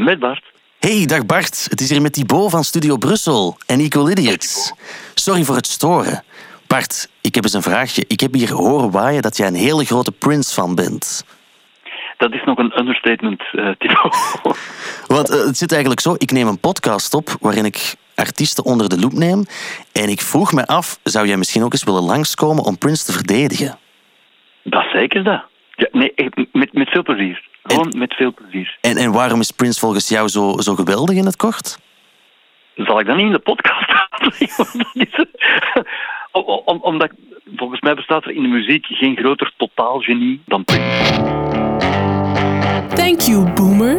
Met Bart. Hey, dag Bart. Het is hier met Thibaut van Studio Brussel en Equal Idiots. Sorry voor het storen. Bart, ik heb eens een vraagje. Ik heb hier horen waaien dat jij een hele grote Prince-fan bent. Dat is nog een understatement, uh, Thibaut. Want uh, het zit eigenlijk zo, ik neem een podcast op waarin ik artiesten onder de loep neem. En ik vroeg me af, zou jij misschien ook eens willen langskomen om Prince te verdedigen? Dat zeker dat. Ja, nee, met, met veel plezier. Gewoon met veel plezier. En, en waarom is Prince volgens jou zo, zo geweldig in het kort? Zal ik dat niet in de podcast Om, omdat volgens mij bestaat er in de muziek geen groter totaalgenie dan Prince. Thank you, Boomer.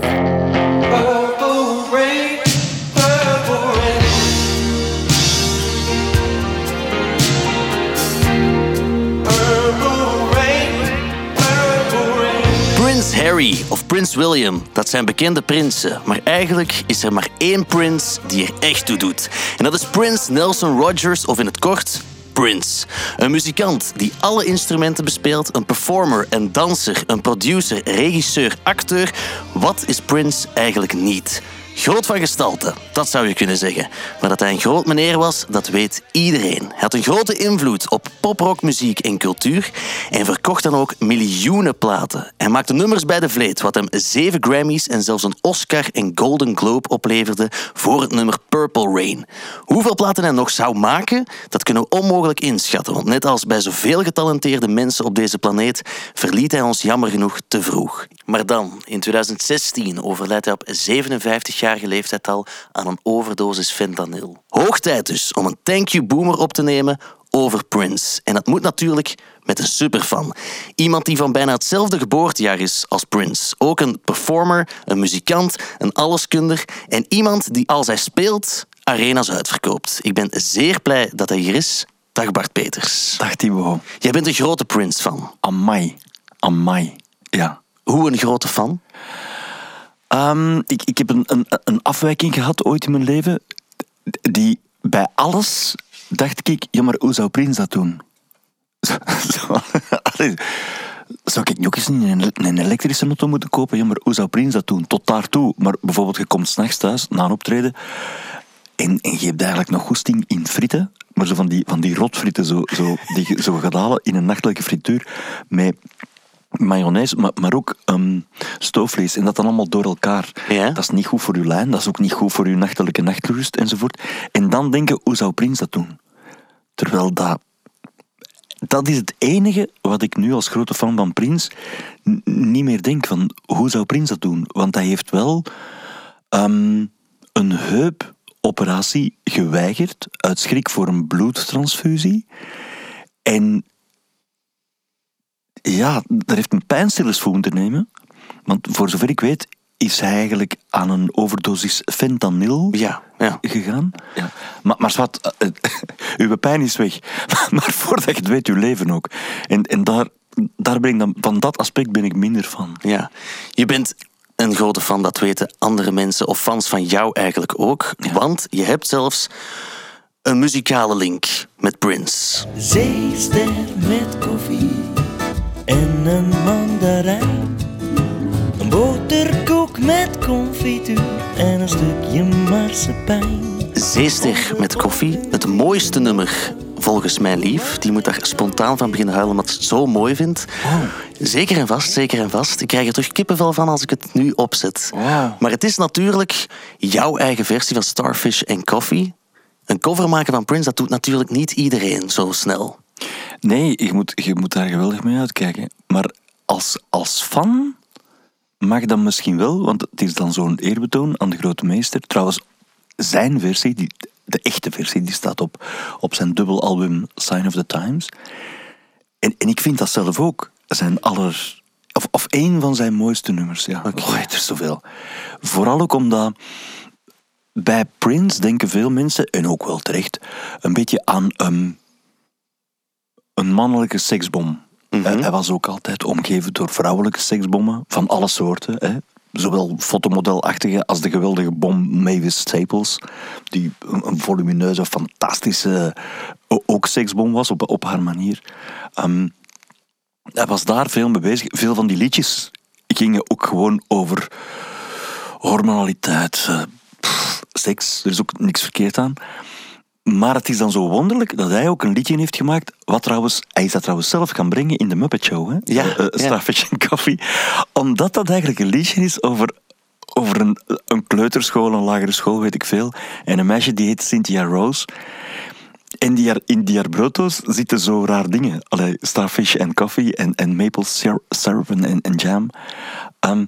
Of Prins William, dat zijn bekende prinsen. Maar eigenlijk is er maar één prins die er echt toe doet. En dat is Prins Nelson Rogers, of in het kort Prince. Een muzikant die alle instrumenten bespeelt, een performer, een danser, een producer, regisseur, acteur. Wat is Prince eigenlijk niet? Groot van gestalte, dat zou je kunnen zeggen. Maar dat hij een groot meneer was, dat weet iedereen. Hij had een grote invloed op poprockmuziek en cultuur en verkocht dan ook miljoenen platen. Hij maakte nummers bij de vleet, wat hem zeven Grammys en zelfs een Oscar en Golden Globe opleverde voor het nummer Purple Rain. Hoeveel platen hij nog zou maken, dat kunnen we onmogelijk inschatten, want net als bij zoveel getalenteerde mensen op deze planeet verliet hij ons jammer genoeg te vroeg. Maar dan, in 2016, overlijdt hij op 57 jarige leeftijd al aan een overdosis fentanyl. Hoog tijd dus om een Thank You Boomer op te nemen over Prince. En dat moet natuurlijk met een superfan. Iemand die van bijna hetzelfde geboortejaar is als Prince. Ook een performer, een muzikant, een alleskunder en iemand die als hij speelt arena's uitverkoopt. Ik ben zeer blij dat hij hier is. Dag Bart Peters. Dag Thibaut. Jij bent een grote Prince-fan. Amai. Amai. Ja. Hoe een grote fan? Um, ik, ik heb een, een, een afwijking gehad ooit in mijn leven. Die bij alles dacht ik, ja maar hoe zou Prins dat doen? Zo, zo, zou ik ook eens een, een elektrische auto moeten kopen? Ja, maar hoe zou Prins dat doen? Tot daartoe. Maar bijvoorbeeld, je komt s'nachts thuis na een optreden en, en je hebt eigenlijk nog goesting in frieten, maar zo van die, van die rotfrieten, zo, zo, die je zo gaat halen in een nachtelijke frituur met mayonaise, maar, maar ook um, stoofvlees. En dat dan allemaal door elkaar. Ja? Dat is niet goed voor uw lijn, dat is ook niet goed voor uw nachtelijke nachtrust enzovoort. En dan denken, hoe zou Prins dat doen? Terwijl dat... Dat is het enige wat ik nu als grote fan van Prins niet meer denk van, hoe zou Prins dat doen? Want hij heeft wel um, een heupoperatie geweigerd uit schrik voor een bloedtransfusie. En ja, daar heeft een pijnstillers voor moeten nemen. Want voor zover ik weet, is hij eigenlijk aan een overdosis fentanyl ja, ja. gegaan. Ja. Maar, maar wat, uh, uw pijn is weg. maar voordat je het weet, uw leven ook. En, en daar, daar ben ik dan, van dat aspect ben ik minder van. Ja, je bent een grote fan, dat weten andere mensen of fans van jou eigenlijk ook. Ja. Want je hebt zelfs een muzikale link met Prince. Zeester met koffie en een mandarijn. Een boterkoek met confituur en een stukje marsepein. Zeester met koffie, het mooiste nummer volgens mijn lief. Die moet daar spontaan van beginnen huilen omdat ze het zo mooi vindt. Oh. Zeker en vast, zeker en vast. Ik krijg er terug kippenvel van als ik het nu opzet. Wow. Maar het is natuurlijk jouw eigen versie van Starfish en Coffee. Een cover maken van Prince, dat doet natuurlijk niet iedereen zo snel. Nee, je moet, je moet daar geweldig mee uitkijken. Maar als, als fan mag dat misschien wel, want het is dan zo'n eerbetoon aan de grote meester. Trouwens, zijn versie, die, de echte versie, die staat op, op zijn dubbelalbum Sign of the Times. En, en ik vind dat zelf ook zijn aller... Of, of één van zijn mooiste nummers, ja. Oké. Oh, er zoveel. Vooral ook omdat... Bij Prince denken veel mensen, en ook wel terecht, een beetje aan um, een mannelijke seksbom. Mhm. Hij- Hij was ook altijd omgeven door vrouwelijke seksbommen van alle soorten. Hè. Zowel fotomodelachtige als de geweldige bom Mavis Staples. Die een volumineuze, fantastische ook seksbom was op, op haar manier. Ehm, hij was daar veel mee bezig. Veel van die liedjes gingen ook gewoon over, hormonaliteit, pff, seks, er is ook niks verkeerd aan. Maar het is dan zo wonderlijk dat hij ook een liedje heeft gemaakt. Wat trouwens, hij is dat trouwens zelf gaan brengen in de Muppet Show. Hè? Ja, Eh, eh, ja. Starfish and Coffee. Omdat dat eigenlijk een liedje is over, over een, een kleuterschool, een lagere school, weet ik veel. En een meisje die heet Cynthia Rose. En die, in die haar brooddoos zitten zo raar dingen. Allee, starfish en koffie en, en maple syrup en, en, en jam. Ehm,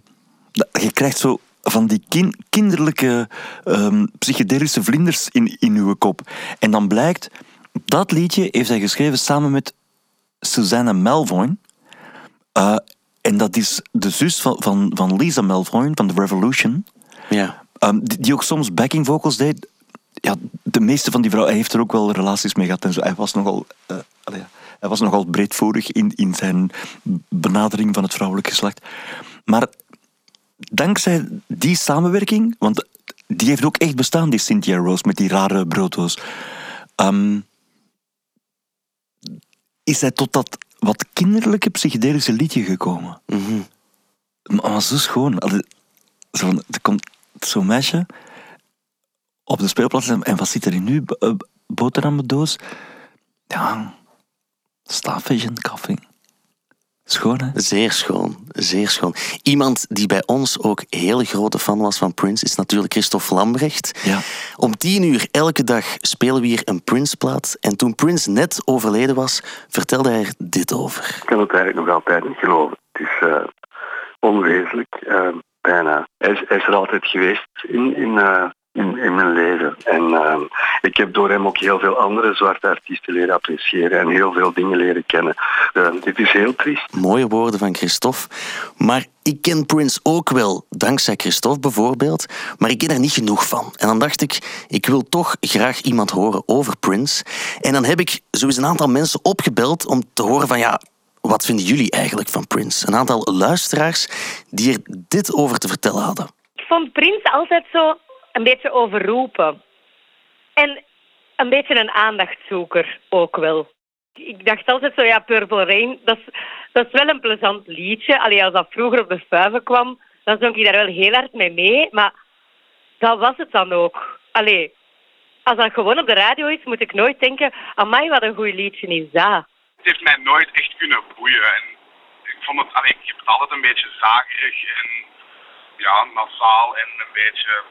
dat- je krijgt zo van die kin- kinderlijke ehm, psychedelische vlinders in, in uw kop. En dan blijkt, dat liedje heeft hij geschreven samen met Susanna Melvoin. Eh, en dat is de zus van, van, van Lisa Melvoin van The Revolution. Ja. Ehm, die, die ook soms backing vocals deed. Ja, de meeste van die vrouwen, hij heeft er ook wel relaties mee gehad en zo. Hij was nogal, eh, allee, hij was nogal breedvoerig in, in zijn benadering van het vrouwelijk geslacht. Maar dankzij die samenwerking, want die heeft ook echt bestaan, die Cynthia Rose met die rare brooddoos. ehm, is hij tot dat wat kinderlijke psychedelische liedje gekomen. Mhm. Maar, maar zo schoon. Zo, van, er komt zo'n meisje op de speelplaats en, wat zit er in nu? Eh, boterhammendoos? Ja, starfish en koffie. Schoon, hè? Zeer schoon, zeer schoon. Iemand die bij ons ook heel grote fan was van Prince is natuurlijk Christophe Lambrecht. Ja. Om tien uur elke dag spelen we hier een Prince-plaat. En toen Prince net overleden was, vertelde hij er dit over. Ik kan het eigenlijk nog altijd niet geloven. Het is eh, onwezenlijk, eh, bijna. Hij is, hij is er altijd geweest in, in, eh, in, in mijn leven. En eh, ik heb door hem ook heel veel andere zwarte artiesten leren appreciëren en heel veel dingen leren kennen. Eh, dit is heel triest. Mooie woorden van Christophe. Maar ik ken Prince ook wel, dankzij Christophe bijvoorbeeld. Maar ik ken er niet genoeg van. En dan dacht ik, ik wil toch graag iemand horen over Prince. En dan heb ik sowieso een aantal mensen opgebeld om te horen van ja, wat vinden jullie eigenlijk van Prince? Een aantal luisteraars die er dit over te vertellen hadden. Ik vond Prins altijd zo een beetje overroepen. En een beetje een aandachtzoeker ook wel. Ik dacht altijd zo, ja, Purple Rain, dat is, dat is wel een plezant liedje. Allee, als dat vroeger op de vuiven kwam, dan zong ik daar wel heel hard mee mee. Maar dat was het dan ook. Allee, als dat gewoon op de radio is, moet ik nooit denken, amai, wat een goed liedje is dat. het heeft mij nooit echt kunnen boeien. En ik vond het, allee, ik het altijd een beetje zagerig en ja, nasaal en een beetje,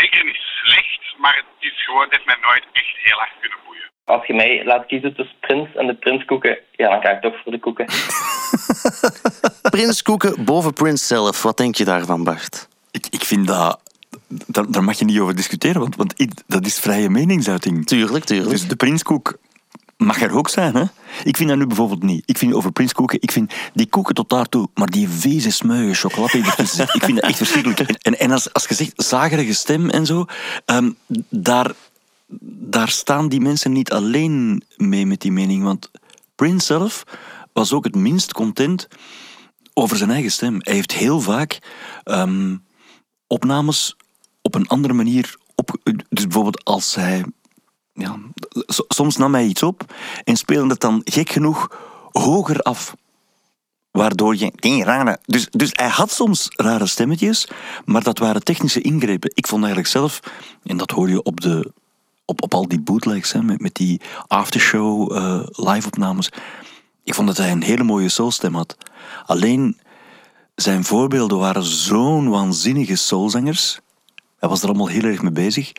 zeker niet slecht, maar het is gewoon, het heeft mij nooit echt heel erg kunnen boeien. Als je mij laat kiezen tussen Prins en de Prinskoeken, ja, dan ga ik toch voor de koeken. Prince koeken boven Prince zelf. Wat denk je daarvan, Bart? Ik, ik vind dat... Daar, daar mag je niet over discussiëren, want, want dat is vrije meningsuiting. Tuurlijk, tuurlijk. Dus de prinskoek mag er ook zijn, hè? Ik vind dat nu bijvoorbeeld niet. Ik vind over prinskoeken, ik vind die koeken tot daartoe, maar die vieze smeuïge chocolade ik vind dat echt verschrikkelijk. En, en, en als, als je zegt zagerige stem en zo, ehm, daar, daar staan die mensen niet alleen mee met die mening, want Prince zelf was ook het minst content over zijn eigen stem. Hij heeft heel vaak ehm, opnames op een andere manier op. Dus bijvoorbeeld als hij. Ja, soms nam hij iets op en speelde het dan gek genoeg hoger af. Waardoor je. Die rare. Dus, dus hij had soms rare stemmetjes, maar dat waren technische ingrepen. Ik vond eigenlijk zelf, en dat hoor je op, de, op, op al die bootlegs, hè, met, met die aftershow eh, live-opnames. Ik vond dat hij een hele mooie soulstem had. Alleen zijn voorbeelden waren zo'n waanzinnige soulzangers. Hij was er allemaal heel erg mee bezig.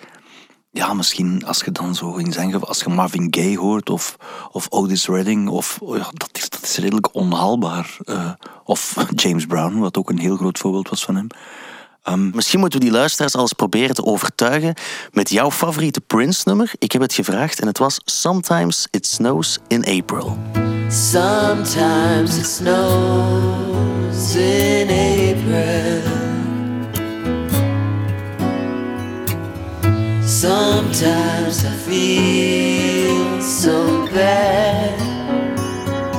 Ja, misschien als je dan zo in zijn geval, als je Marvin Gaye hoort of, of Otis Redding, of, oh ja, dat, is, dat is redelijk onhaalbaar. Eh, of James Brown, wat ook een heel groot voorbeeld was van hem. Misschien moeten we die luisteraars al eens proberen te overtuigen met jouw favoriete Prince-nummer. Ik heb het gevraagd en het was Sometimes It Snows in April. Sometimes it snows in April. Sometimes I feel so bad,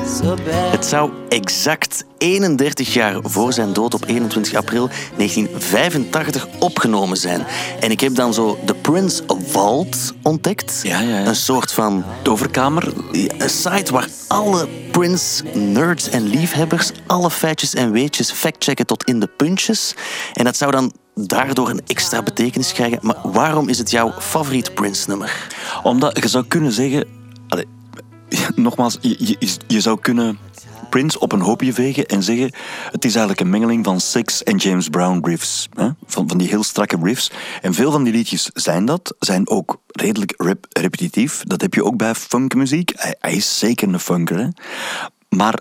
so bad. Het zou exact 31 jaar voor zijn dood op 21 april 1985 opgenomen zijn. En ik heb dan zo de Prince Vault ontdekt. Ja, ja, ja. Een soort van De overkamer, een site waar alle Prince-nerds en liefhebbers alle feitjes en weetjes factchecken tot in de puntjes. En dat zou dan daardoor een extra betekenis krijgen. Maar waarom is het jouw favoriet Prince-nummer? Omdat je zou kunnen zeggen... allee, nogmaals, je, je, zou kunnen Prince op een hoopje vegen en zeggen... Het is eigenlijk een mengeling van Six en James Brown riffs. Hè? Van, van die heel strakke riffs. En veel van die liedjes zijn dat. Zijn ook redelijk rep- repetitief. Dat heb je ook bij funkmuziek. Hij, hij is zeker een funker. Hè? Maar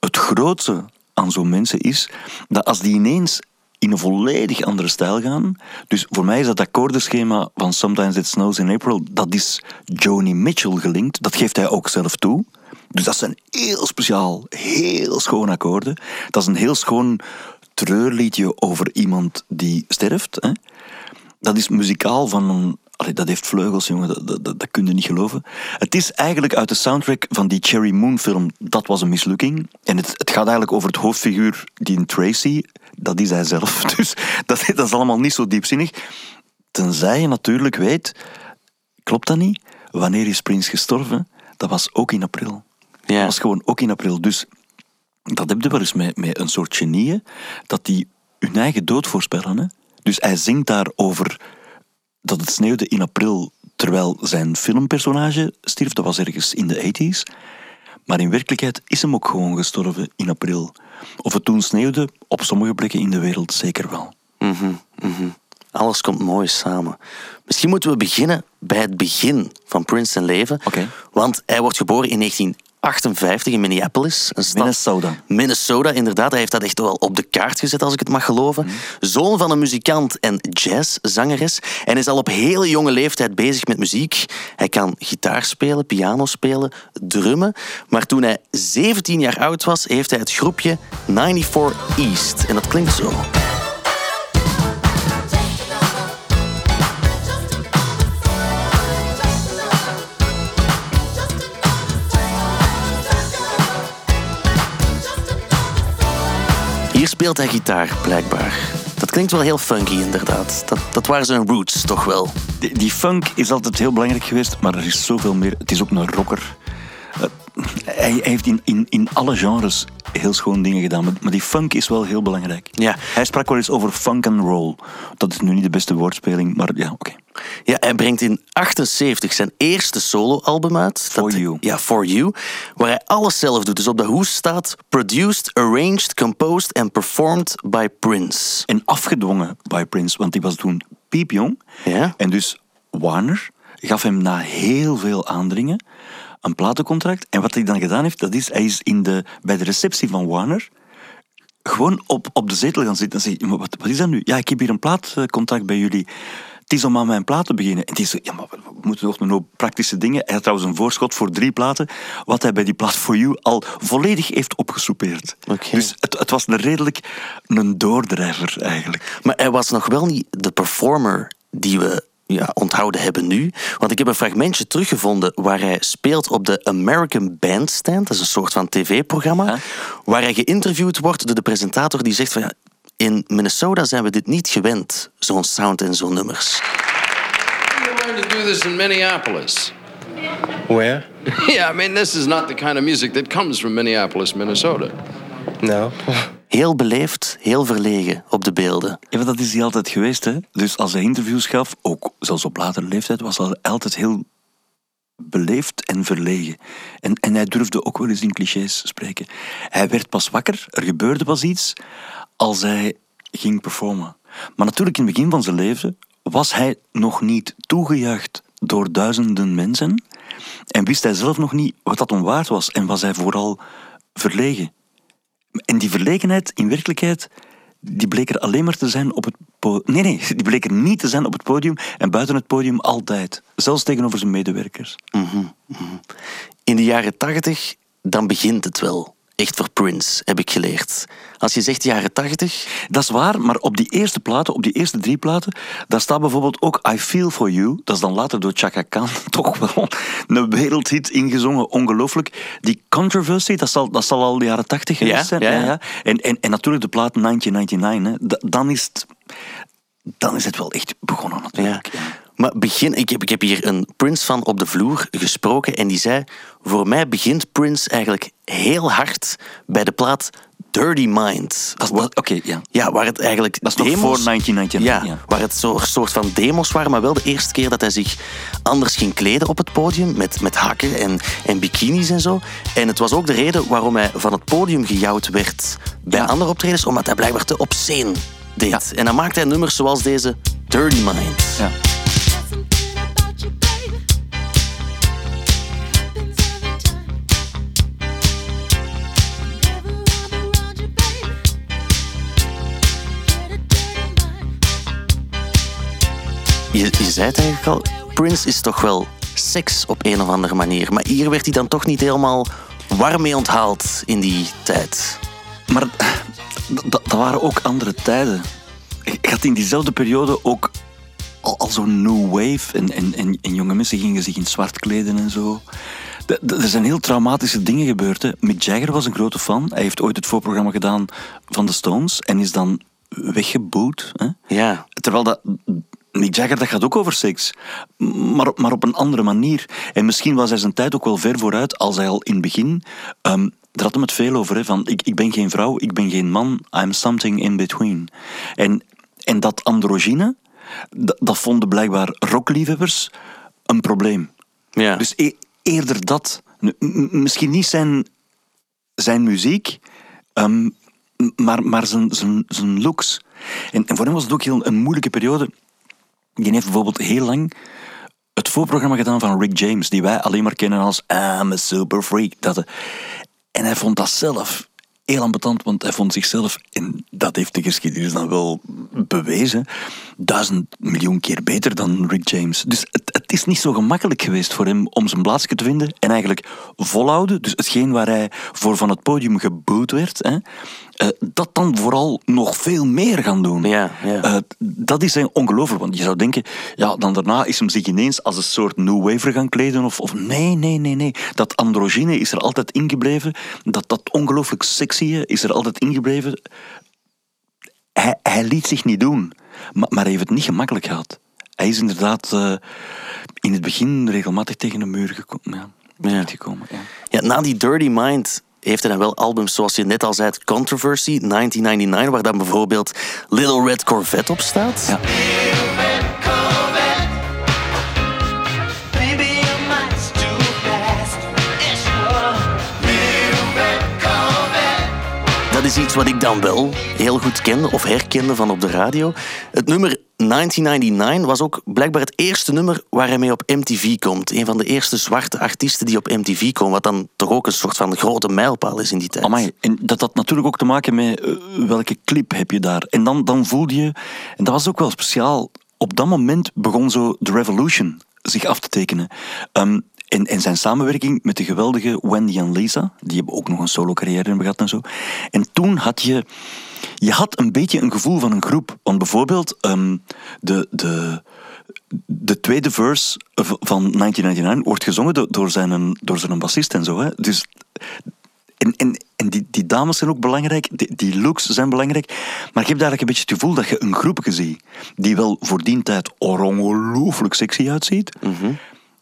het grootste aan zo'n mensen is... dat als die ineens in een volledig andere stijl gaan. Dus voor mij is dat akkoordenschema van Sometimes It Snows in April, dat is Joni Mitchell gelinkt. Dat geeft hij ook zelf toe. Dus dat zijn heel speciaal, heel schoon akkoorden. Dat is een heel schoon treurliedje over iemand die sterft. Hè. Dat is muzikaal van een... Dat heeft vleugels, jongen, dat, dat, kun je niet geloven. Het is eigenlijk uit de soundtrack van die Cherry Moon film Dat was een mislukking. En het, het gaat eigenlijk over het hoofdfiguur, die in Tracy, dat is hij zelf. Dus dat, dat is allemaal niet zo diepzinnig. Tenzij je natuurlijk weet, klopt dat niet? Wanneer is Prins gestorven? Dat was ook in april. Ja. Dat was gewoon ook in april. Dus dat heb je wel eens met, met een soort genieën, dat die hun eigen dood voorspellen. Hè? Dus hij zingt daar over dat het sneeuwde in april, terwijl zijn filmpersonage stierf. Dat was ergens in de 80s. Maar in werkelijkheid is hem ook gewoon gestorven in april. Of het toen sneeuwde, op sommige plekken in de wereld zeker wel. Mhm, mhm. Alles komt mooi samen. Misschien moeten we beginnen bij het begin van Prince zijn leven. Want hij wordt geboren in 1958 in Minneapolis. Een stad Minnesota. Minnesota, inderdaad. Hij heeft dat echt wel op de kaart gezet, als ik het mag geloven. Zoon van een muzikant en jazzzangeres. En is al op hele jonge leeftijd bezig met muziek. Hij kan gitaar spelen, piano spelen, drummen. Maar toen hij 17 jaar oud was, heeft hij het groepje 94 East. En dat klinkt zo. Speelt hij gitaar, blijkbaar. Dat klinkt wel heel funky, inderdaad. Dat, dat waren zijn roots, toch wel. Die, die funk is altijd heel belangrijk geweest, maar er is zoveel meer. Het is ook een rocker. Eh, hij, hij heeft in, in, in alle genres heel schoon dingen gedaan, maar, maar die funk is wel heel belangrijk. Ja. Hij sprak wel eens over funk and roll. Dat is nu niet de beste woordspeling, maar ja, oké. Ja, hij brengt in 78 zijn eerste soloalbum uit. For You. Ja, For You. Waar hij alles zelf doet. Dus op de hoes staat... Produced, arranged, composed and performed by Prince. En afgedwongen bij Prince, want die was toen piepjong. Ja. En dus Warner gaf hem na heel veel aandringen een platencontract. En wat hij dan gedaan heeft, dat is, hij is in de, bij de receptie van Warner gewoon op, op de zetel gaan zitten en zeggen, maar wat, wat is dat nu? Ja, ik heb hier een plaatcontract bij jullie. Het is om aan mijn plaat te beginnen. En die zo, ja, maar we moeten nog een hoop praktische dingen. Hij had trouwens een voorschot voor drie platen, wat hij bij die plaat For You al volledig heeft opgesoupeerd. Dus het, het was een redelijk een doordrijver eigenlijk. Maar hij was nog wel niet de performer die we ja, onthouden hebben nu. Want ik heb een fragmentje teruggevonden waar hij speelt op de American Bandstand. Dat is een soort van tv-programma. Waar hij geïnterviewd wordt door de presentator die zegt van... Ja, in Minnesota zijn we dit niet gewend, zo'n sound en zo'n nummers. You learned to do this in Minneapolis. Where? yeah, I mean, this is not the kind of music that comes from Minneapolis, Minnesota. No. Heel beleefd, heel verlegen op de beelden. Ja, maar dat is hij altijd geweest. Hè? Dus als hij interviews gaf, ook zelfs op latere leeftijd, was hij altijd heel beleefd en verlegen. En, en hij durfde ook wel eens in clichés spreken. Hij werd pas wakker, er gebeurde pas iets, als hij ging performen. Maar natuurlijk in het begin van zijn leven was hij nog niet toegejuicht door duizenden mensen en wist hij zelf nog niet wat dat om waard was en was hij vooral verlegen. En die verlegenheid in werkelijkheid, die bleek er alleen maar te zijn op het podium. Nee, nee, die bleek er niet te zijn op het podium en buiten het podium altijd. Zelfs tegenover zijn medewerkers. In de jaren tachtig, dan begint het wel. Echt voor Prince, heb ik geleerd. Als je zegt jaren tachtig, Dat is waar, maar op die eerste platen, op die eerste drie platen, daar staat bijvoorbeeld ook I Feel For You. Dat is dan later door Chaka Khan toch wel een wereldhit ingezongen. Ongelooflijk. Die Controversy, dat zal, dat zal al de jaren tachtig Ja, zijn. ja, ja. En, en, en natuurlijk de plaat 1999. Hè. Da- Dan, is het, dan is het wel echt begonnen natuurlijk. Ja. Maar begin, ik, heb, ik heb hier een Prince van op de vloer gesproken en die zei: Voor mij begint Prince eigenlijk heel hard bij de plaat Dirty Mind. Oké, ja. Ja, waar het eigenlijk Dat is nog demos- voor 1999. Ja, Ja. waar het zo, soort van demos waren, maar wel de eerste keer dat hij zich anders ging kleden op het podium, met, met hakken en, en bikinis en zo. En het was ook de reden waarom hij van het podium gejouwd werd bij Ja. andere optredens, omdat hij blijkbaar te obscene deed. En dan maakte hij nummers zoals deze Dirty Mind. Ja. Je, je zei het eigenlijk al, Prince is toch wel seks op een of andere manier. Maar hier werd hij dan toch niet helemaal warm mee onthaald in die tijd. Maar dat, waren ook andere tijden. Ik had in diezelfde periode ook al, al zo'n new wave. En, en, en, en jonge mensen gingen zich in zwart kleden en zo. De- de- Er zijn heel traumatische dingen gebeurd. Hè. Mick Jagger was een grote fan. Hij heeft ooit het voorprogramma gedaan van de Stones. En is dan weggeboot. Hè. Ja, Terwijl dat, Mick Jagger, dat gaat ook over seks. Maar, op- maar op een andere manier. En misschien was hij zijn tijd ook wel ver vooruit als hij al in het begin... ehm daar had hem het veel over, hè, van ik, ik ben geen vrouw, ik ben geen man, I'm something in between. En, en dat androgyne, dat, dat vonden blijkbaar rockliefhebbers een probleem. ja. Dus e- eerder dat. Misschien niet zijn, zijn muziek, ehm, maar, maar zijn, zijn, zijn looks. En, en voor hem was het ook heel een moeilijke periode. Die heeft bijvoorbeeld heel lang het voorprogramma gedaan van Rick James, die wij alleen maar kennen als I'm a super freak. Dat, eh, en hij vond dat zelf heel ambetant, want hij vond zichzelf, en dat heeft de geschiedenis dan wel bewezen, duizend miljoen keer beter dan Rick James. Dus het, het is niet zo gemakkelijk geweest voor hem om zijn plaatsje te vinden en eigenlijk volhouden. Dus hetgeen waar hij voor van het podium geboot werd, hè, eh, dat dan vooral nog veel meer gaan doen. Ja, ja. Eh, dat is ongelooflijk, want je zou denken, ja, dan daarna is hem zich ineens als een soort new waver gaan kleden. Of, of nee, nee, nee, nee. Dat androgyne is er altijd ingebleven. Dat, dat ongelooflijk sexy is er altijd ingebleven. Hij, hij liet zich niet doen, maar, maar hij heeft het niet gemakkelijk gehad. Hij is inderdaad eh, in het begin regelmatig tegen een muur gekomen. Ja, Ja. gekomen ja. Ja, na die Dirty Mind heeft hij dan wel albums zoals je net al zei, Controversy, 1999, waar dan bijvoorbeeld Little Red Corvette op staat. Ja. Is iets wat ik dan wel heel goed kende of herkende van op de radio. Het nummer 1999 was ook blijkbaar het eerste nummer waar hij mee op MTV komt. Een van de eerste zwarte artiesten die op MTV komen, wat dan toch ook een soort van grote mijlpaal is in die tijd. En dat had natuurlijk ook te maken met eh, welke clip heb je daar. En dan, dan voelde je, en dat was ook wel speciaal, op dat moment begon zo de revolution zich af te tekenen. Ehm, en, en zijn samenwerking met de geweldige Wendy en Lisa, die hebben ook nog een solo carrière gehad en zo. En toen had je, je had een beetje een gevoel van een groep. Want bijvoorbeeld ehm, de, de, de tweede verse van 1999 wordt gezongen door, zijn, door zijn bassist en zo. Hè. Dus en, en, en die, die dames zijn ook belangrijk, die, die looks zijn belangrijk. Maar ik heb eigenlijk een beetje het gevoel dat je een groepje ziet die wel voor die tijd ongelooflijk sexy uitziet.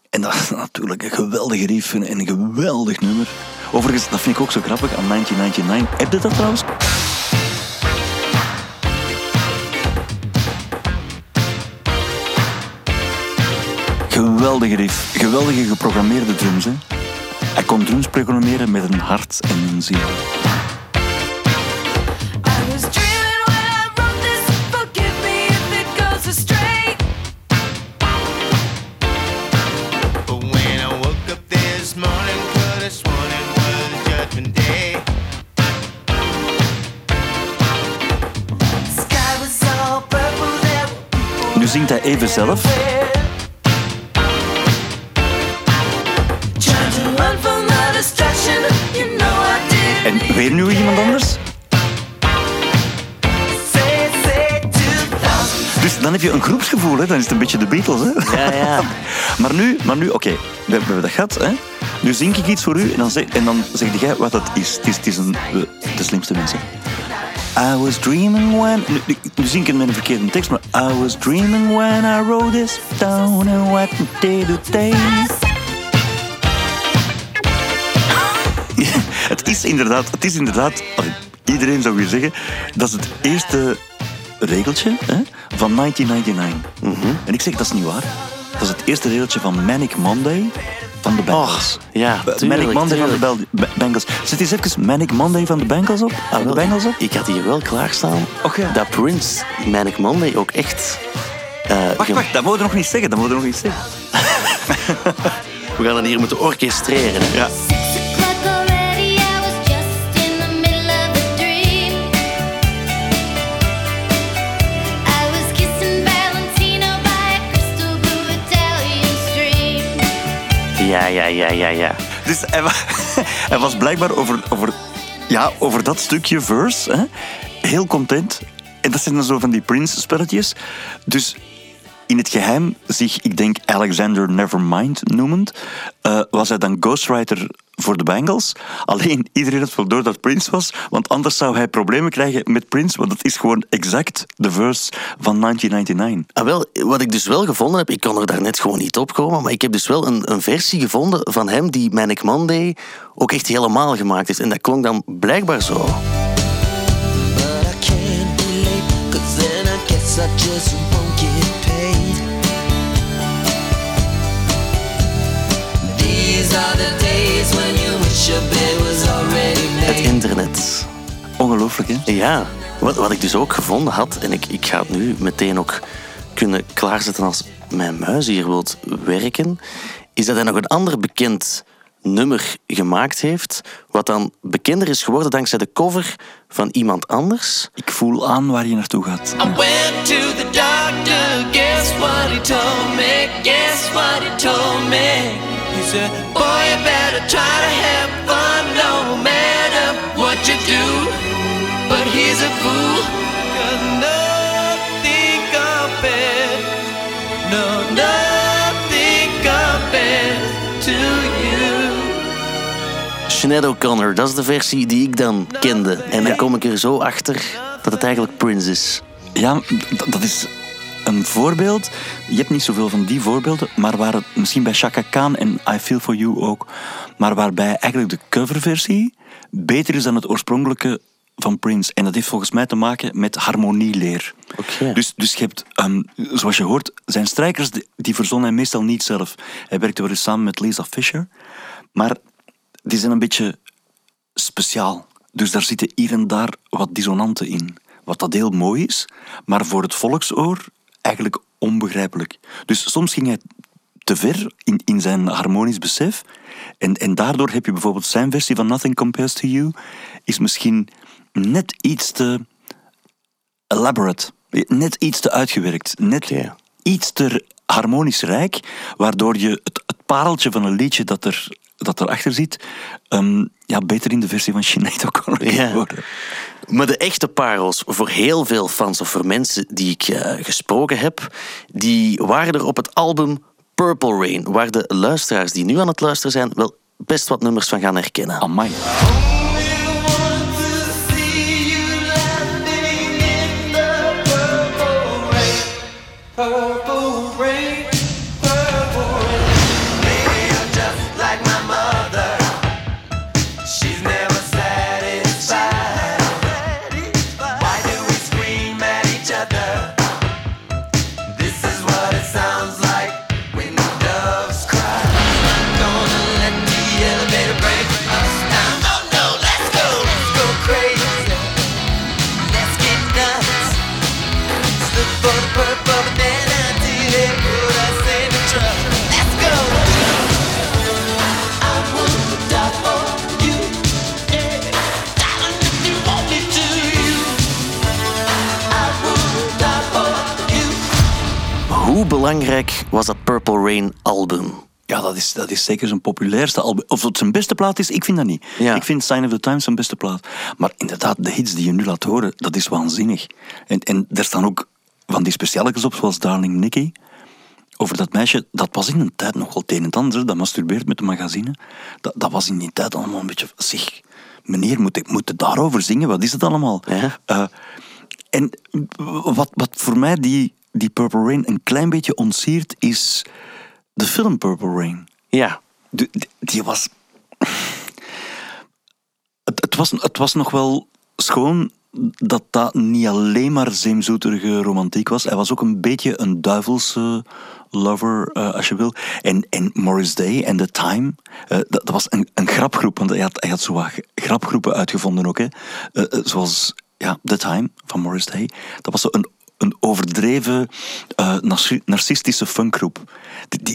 En dat is natuurlijk een geweldige riff en en een geweldig nummer. Overigens, dat vind ik ook zo grappig aan 1999. Heb je dat trouwens? Geweldige riff. Geweldige geprogrammeerde drums. Hè. Hij kon drums programmeren met een hart en een ziel. Zingt hij even zelf. En weer nu iemand anders. Say, say 2000. Dus dan heb je een groepsgevoel, hè? dan is het een beetje de Beatles. Hè? Ja, ja. maar nu, maar nu oké, we, we hebben dat gehad. Hè? Nu zing ik iets voor u en dan zeg, en dan zeg jij wat het is. Het is, het is een, de, de slimste mensen. I was dreaming when... Nu, nu- zing ik het met een verkeerde tekst, maar... I was dreaming when I wrote this down and what day to day. Het is inderdaad... Het is inderdaad iedereen zou weer zeggen, dat is het eerste regeltje hè, van 1999. Mhm. En ik zeg, dat is niet waar. Dat is het eerste regeltje van Manic Monday van de Bengals. Och, ja, tuurlijk, Manic Monday tuurlijk. van de Bel- Bengals. Zet eens even Manic Monday van de Bengals op. Ah, de Bengals op. Ik had hier wel klaarstaan Och ja. dat Prince Manic Monday ook echt... eh, Wacht, wacht, dat moeten we nog niet zeggen. Dat moeten we nog niet zeggen. We gaan het hier moeten orchestreren. Ja. Ja, ja, ja, ja, ja. Dus hij, wa- hij was blijkbaar over, over, ja, over dat stukje verse hè, heel content. En dat zijn dan zo van die Prince-spelletjes. Dus in het geheim zich, ik denk Alexander Nevermind noemend, eh, was hij dan ghostwriter voor de Bengals. Alleen iedereen had wel door dat Prince was, want anders zou hij problemen krijgen met Prince, want het is gewoon exact de verse van 1999. Ah, wel, wat ik dus wel gevonden heb, ik kon er daarnet gewoon niet op komen, maar ik heb dus wel een, een versie gevonden van hem die Manic Monday ook echt helemaal gemaakt heeft. En dat klonk dan blijkbaar zo. But I can't be late, Ongelooflijk, hè? Ja, wat, wat ik dus ook gevonden had, en ik, ik ga het nu meteen ook kunnen klaarzetten als mijn muis hier wilt werken, is dat hij nog een ander bekend nummer gemaakt heeft, wat dan bekender is geworden dankzij de cover van iemand anders. Ik voel aan waar je naartoe gaat. I went to the doctor, guess what he told me? Guess what he told me? He said, Boy, you better try to have fun no matter what you do. Sinead O'Connor, dat is de versie die ik dan kende. En dan kom ik er zo achter dat het eigenlijk Prince is. Ja, dat is een voorbeeld. Je hebt niet zoveel van die voorbeelden, maar waar het misschien bij Chaka Khan en I Feel For You ook, maar waarbij eigenlijk de coverversie beter is dan het oorspronkelijke van Prince. En dat heeft volgens mij te maken met harmonieleer. Dus, dus je hebt, ehm, zoals je hoort, zijn strijkers, die, die verzon hij meestal niet zelf. Hij werkte wel eens samen met Lisa Fisher, maar die zijn een beetje speciaal. Dus daar zitten hier en daar wat dissonanten in. Wat dat heel mooi is, maar voor het volksoor eigenlijk onbegrijpelijk. Dus soms ging hij te ver in, in zijn harmonisch besef. En, en daardoor heb je bijvoorbeeld zijn versie van Nothing Compares to You, is misschien net iets te elaborate. Net iets te uitgewerkt. Net iets te harmonisch rijk, waardoor je het, het pareltje van een liedje dat er dat erachter zit, ehm, ja, beter in de versie van Sinead O'Connor kan Ja. worden. Maar de echte parels, voor heel veel fans of voor mensen die ik eh, gesproken heb, die waren er op het album Purple Rain, waar de luisteraars die nu aan het luisteren zijn wel best wat nummers van gaan herkennen. Amai. Belangrijk was dat Purple Rain album? Ja, dat is, dat is zeker zijn populairste album. Of het zijn beste plaat is, ik vind dat niet. Ja. Ik vind Sign of the Times zijn beste plaat. Maar inderdaad, de hits die je nu laat horen, dat is waanzinnig. En, en er staan ook van die specialetjes op, zoals Darling Nikki. Over dat meisje, dat was in een tijd nog wel het een en ander. Dat masturbeert met de magazine. Dat, dat was in die tijd allemaal een beetje... Zeg, meneer, moet ik moet daarover zingen? Wat is het allemaal? Ja. Eh, en wat, wat voor mij die, die Purple Rain een klein beetje ontsiert, is de film Purple Rain. Ja, die, die was. Het, het, was, het was nog wel schoon dat dat niet alleen maar zeemzoeterige romantiek was. Hij was ook een beetje een duivelse lover, eh, als je wil. En, en Morris Day en The Time, eh, dat, dat was een, een grapgroep. Want hij had, hij had zo wat grapgroepen uitgevonden ook. Hè. Eh, zoals ja, The Time van Morris Day. Dat was zo een, een overdreven eh, narci- narcistische funkgroep.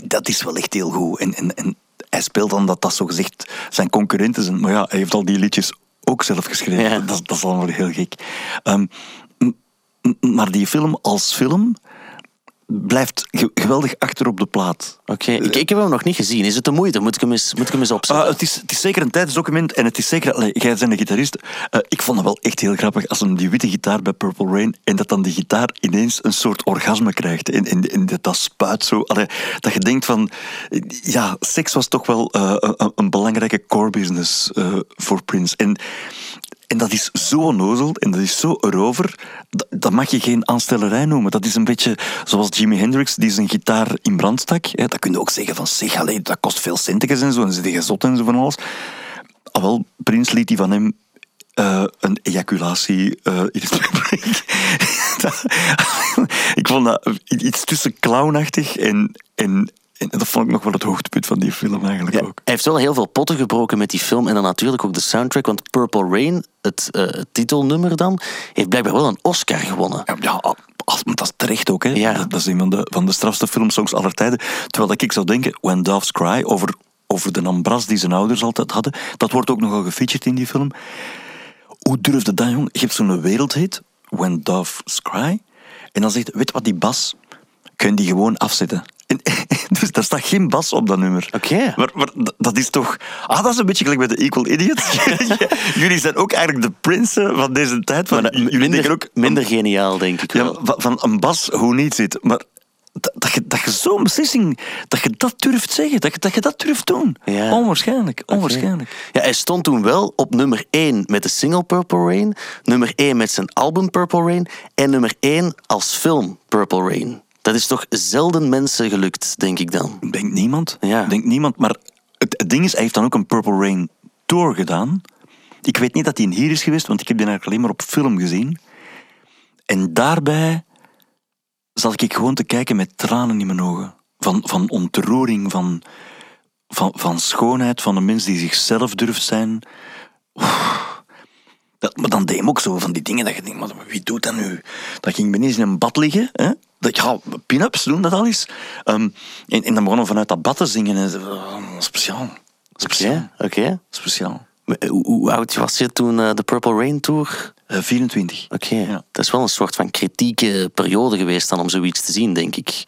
Dat is wel echt heel goed. En, en, en hij speelt dan dat dat zo gezegd zijn concurrenten zijn. Maar ja, hij heeft al die liedjes ook zelf geschreven. Dat, dat is allemaal heel gek. Ehm, maar die film als film blijft ge- geweldig achter op de plaat. Oké, ik, ik heb hem nog niet gezien. Is het de moeite? Moet ik hem eens, moet ik hem eens opzetten? Ah, het, is, het is zeker een tijdsdocument en het is zeker... Allee, jij bent een gitarist. Eh, ik vond het wel echt heel grappig als hem die witte gitaar bij Purple Rain en dat dan die gitaar ineens een soort orgasme krijgt. En, en, en dat, spuit zo. Dat je denkt van... Ja, seks was toch wel eh, een, een belangrijke core business eh, voor Prince. En... En dat is zo onnozel en dat is zo erover, dat, mag je geen aanstellerij noemen. Dat is een beetje zoals Jimi Hendrix die zijn gitaar in brand stak. Dat kun je ook zeggen van, zeg, allee, dat kost veel centjes en zo, en zit je zot en zo van alles. Ah, wel, Prins liet die van hem eh, een ejaculatie eh in het ik vond dat iets tussen clownachtig en, en, en dat vond ik nog wel het hoogtepunt van die film eigenlijk ook. Hij heeft wel heel veel potten gebroken met die film en dan natuurlijk ook de soundtrack. Want Purple Rain, het eh, titelnummer dan, heeft blijkbaar wel een Oscar gewonnen. Ja, ja dat is terecht ook. Hè. Dat, dat is een van de, van de strafste filmsongs aller tijden. Terwijl dat ik zou denken, When Doves Cry, over, over de ambras die zijn ouders altijd hadden, dat wordt ook nogal gefeatured in die film. Hoe durfde dat, jong? Je hebt zo'n wereldhit, When Doves Cry, en dan zegt, weet wat, die bas, kun je die gewoon afzetten. En, dus daar staat geen bas op dat nummer. Oké. Maar, maar dat- is toch... Ah, dat is een beetje gelijk bij de Equal Idiots. Jullie zijn ook eigenlijk de prinsen van deze tijd. Jullie denken Minder, ook... minder geniaal, denk ik Ja, wel. van, van een bas hoe niet zit. Maar dat, dat je, dat je zo'n beslissing, dat je dat durft zeggen, dat je dat, je dat durft doen. Ja. Onwaarschijnlijk, onwaarschijnlijk. Ja, hij stond toen wel op nummer 1 met de single Purple Rain, nummer 1 met zijn album Purple Rain en nummer 1 als film Purple Rain. Dat is toch zelden mensen gelukt, denk ik dan. Denkt niemand. Ja. Denkt niemand. Maar het, het ding is, hij heeft dan ook een Purple Rain tour gedaan. Ik weet niet dat hij hier is geweest, want ik heb die eigenlijk alleen maar op film gezien. En daarbij zat ik gewoon te kijken met tranen in mijn ogen. Van, van ontroering, van, van, van schoonheid, van een mens die zichzelf durft zijn. Oef. Dat, maar dan deed hem ook zo van die dingen dat je denkt, maar wie doet dat nu? Dat ging ineens in een bad liggen. Hè? Dat, ja, pin-ups doen dat al eens. Ehm, en, en dan begonnen we vanuit dat bad te zingen. En, oh, speciaal. Speciaal. Oké. Speciaal. Maar, eh, Hoe, hoe oud was je toen eh, de Purple Rain Tour? Eh, 24. Oké, dat is wel een soort van kritieke periode geweest dan om zoiets te zien, denk ik.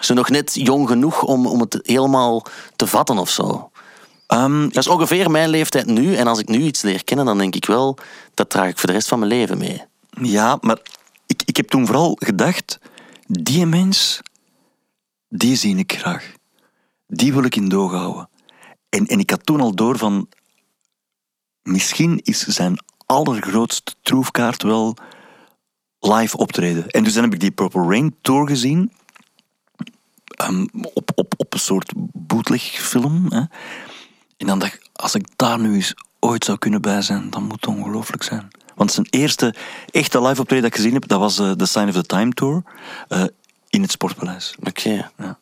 Ze nog net jong genoeg om, om het helemaal te vatten of zo. Ehm, dat is ongeveer mijn leeftijd nu. En als ik nu iets leer kennen, dan denk ik wel... dat draag ik voor de rest van mijn leven mee. Ja, maar ik, ik heb toen vooral gedacht, die mens, die zie ik graag. Die wil ik in doog houden. En, en ik had toen al door van, misschien is zijn allergrootste troefkaart wel live optreden. En dus heb ik die Purple Rain Tour gezien, ehm, op, op, op een soort bootlegfilm. Hè. En dan dacht ik, als ik daar nu eens ooit zou kunnen bij zijn, dan moet het ongelooflijk zijn. Want zijn eerste echte live optreden dat ik gezien heb, dat was eh, The Sign of the Time Tour eh, in het Sportpaleis. Oké. Ja.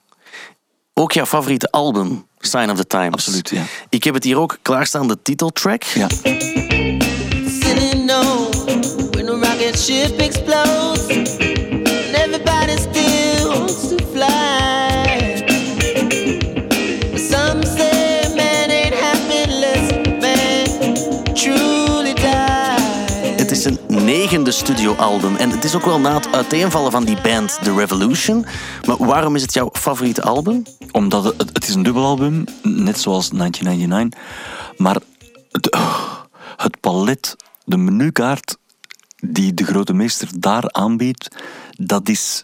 Ook jouw favoriete album, Sign of the Times. Absoluut, ja. Ik heb het hier ook klaarstaan, de titeltrack. Ja. Sitting low when a rocket ship explodes, and everybody een negende studioalbum. En het is ook wel na het uiteenvallen van die band The Revolution. Maar waarom is het jouw favoriete album? Omdat het, het, is een dubbelalbum, net zoals 1999. Maar het, oh, het palet, de menukaart die de grote meester daar aanbiedt, dat is...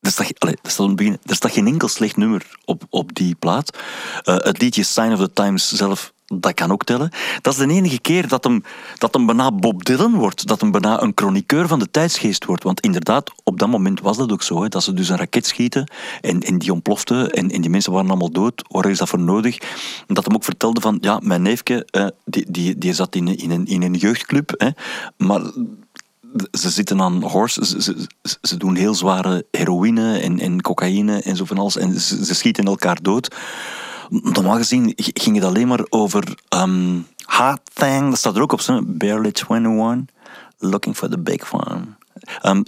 Er staat, het begin, er geen enkel slecht nummer op, op die plaat. Eh, het liedje Sign of the Times zelf dat kan ook tellen. Dat is de enige keer dat hem, dat hem bijna Bob Dylan wordt. Dat hem bijna een chroniqueur van de tijdsgeest wordt. Want inderdaad, op dat moment was dat ook zo. Hè, dat ze dus een raket schieten en, en die ontplofte en, en die mensen waren allemaal dood. Waar is dat voor nodig? Dat hem ook vertelde van, ja, mijn neefje, eh, die, die, die zat in, in, een, in een jeugdclub. Hè, maar ze zitten aan horse, ze, ze, doen heel zware heroïne en, en cocaïne en zo van alles. En ze schieten elkaar dood. Normaal gezien ging het alleen maar over ehm hot thing, dat staat er ook op, zo, barely 21, looking for the big one. Ehm,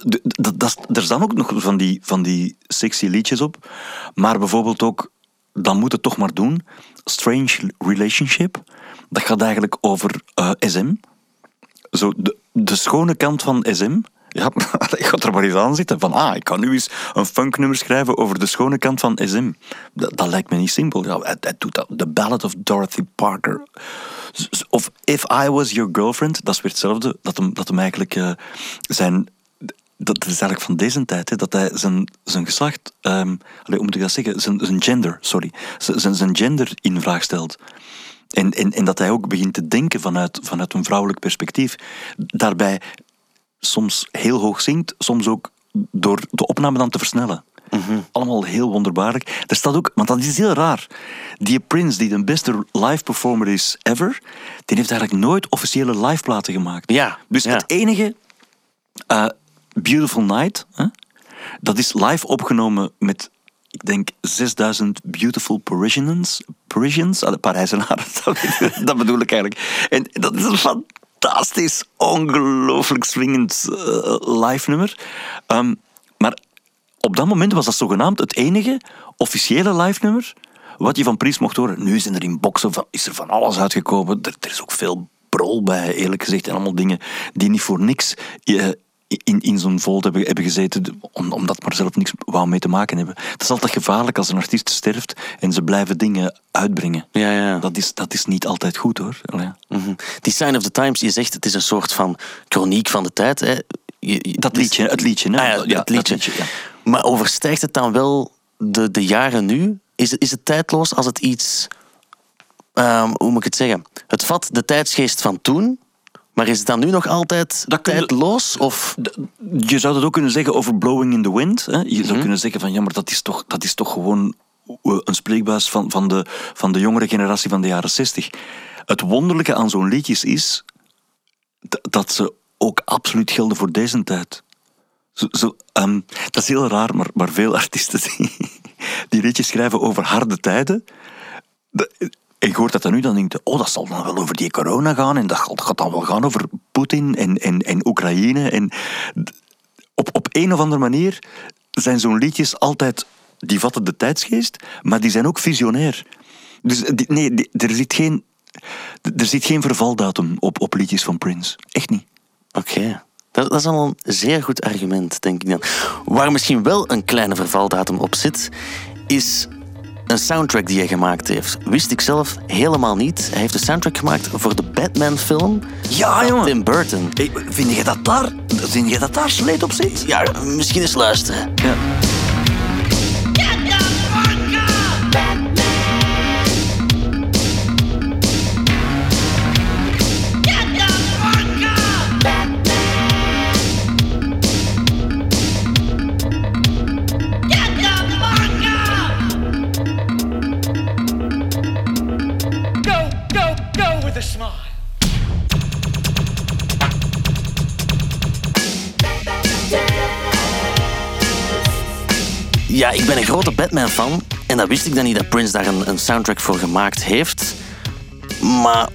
er staan ook nog van die, van die sexy liedjes op, maar bijvoorbeeld ook, dan moet het toch maar doen, Strange Relationship, dat gaat eigenlijk over eh, SM, zo de, de schone kant van SM. Ja, ik ga er maar eens aan zitten. Van, ah, ik kan nu eens een funknummer schrijven over de schone kant van SM. Dat, lijkt me niet simpel. Ja, hij, doet dat. The Ballad of Dorothy Parker. Of If I Was Your Girlfriend. Dat is weer hetzelfde. Dat hem, dat hem eigenlijk eh, zijn... Dat is eigenlijk van deze tijd, hè, dat hij zijn, zijn geslacht, ehm, allee, hoe moet ik dat zeggen, zijn, zijn gender, sorry, zijn, zijn gender in vraag stelt. En, en, en dat hij ook begint te denken vanuit, vanuit een vrouwelijk perspectief. Daarbij soms heel hoog zingt, soms ook door de opname dan te versnellen. Allemaal heel wonderbaarlijk. Er staat ook, want dat is heel raar. Die Prince, die de beste live performer is ever, die heeft eigenlijk nooit officiële live platen gemaakt. Ja, Dus het enige, eh, Beautiful Night, hè, dat is live opgenomen met, ik denk, 6000 beautiful Parisians. Parisians, ah, Parijzenaren, dat, dat bedoel ik eigenlijk. En dat is een fantastisch, ongelooflijk swingend eh, live nummer. Ehm, maar op dat moment was dat zogenaamd het enige officiële live nummer wat je van Prince mocht horen. Nu zijn er in boxen van, is er van alles uitgekomen. Er, er is ook veel brol bij, eerlijk gezegd. En allemaal dingen die niet voor niks eh, in, in zo'n volt hebben, hebben gezeten, om, omdat maar zelf niks wou mee te maken hebben. Het is altijd gevaarlijk als een artiest sterft en ze blijven dingen uitbrengen. Ja, ja. Dat, is, dat is niet altijd goed, hoor. Allee. Mhm. Die Sign of the Times, je zegt het is een soort van chroniek van de tijd. Hè. Je- je- Dat liedje, het liedje. Hè? Ah ja, Ja, het liedje. liedje, ja. Maar overstijgt het dan wel de, de jaren nu? Is het, is het tijdloos als het iets... ehm, hoe moet ik het zeggen? Het vat de tijdsgeest van toen, maar is het dan nu nog altijd Dat tijdloos? Of... Je zou dat ook kunnen zeggen over Blowing in the Wind. Hè? Je Mhm. zou kunnen zeggen van ja, maar dat is toch, dat is toch gewoon eh, een spreekbuis van, van, de, van de jongere generatie van de jaren 60. Het wonderlijke aan zo'n liedjes is dat ze ook absoluut gelden voor deze tijd. Zo, zo, ehm, dat is heel raar, maar, maar veel artiesten die, die liedjes schrijven over harde tijden. de- je hoort dat dan nu, dan denk je, oh, dat zal dan wel over die corona gaan. En dat gaat, dan wel gaan over Poetin en, en, en Oekraïne. En op, op een of andere manier zijn zo'n liedjes altijd... Die vatten de tijdsgeest, maar die zijn ook visionair. Dus nee, er zit geen... Er zit geen vervaldatum op, op liedjes van Prince. Echt niet. Oké. Dat, dat is al een zeer goed argument, denk ik dan. Waar misschien wel een kleine vervaldatum op zit, is een soundtrack die hij gemaakt heeft. Wist ik zelf helemaal niet. Hij heeft een soundtrack gemaakt voor de Batman-film. Ja, van jongen. Tim Burton. Hey, vind je dat daar, vind je dat daar sleet op zit? Ja, misschien eens luisteren. Ja. Ja, ik ben een grote Batman-fan. En dat wist ik dan niet dat Prince daar een, een soundtrack voor gemaakt heeft. Maar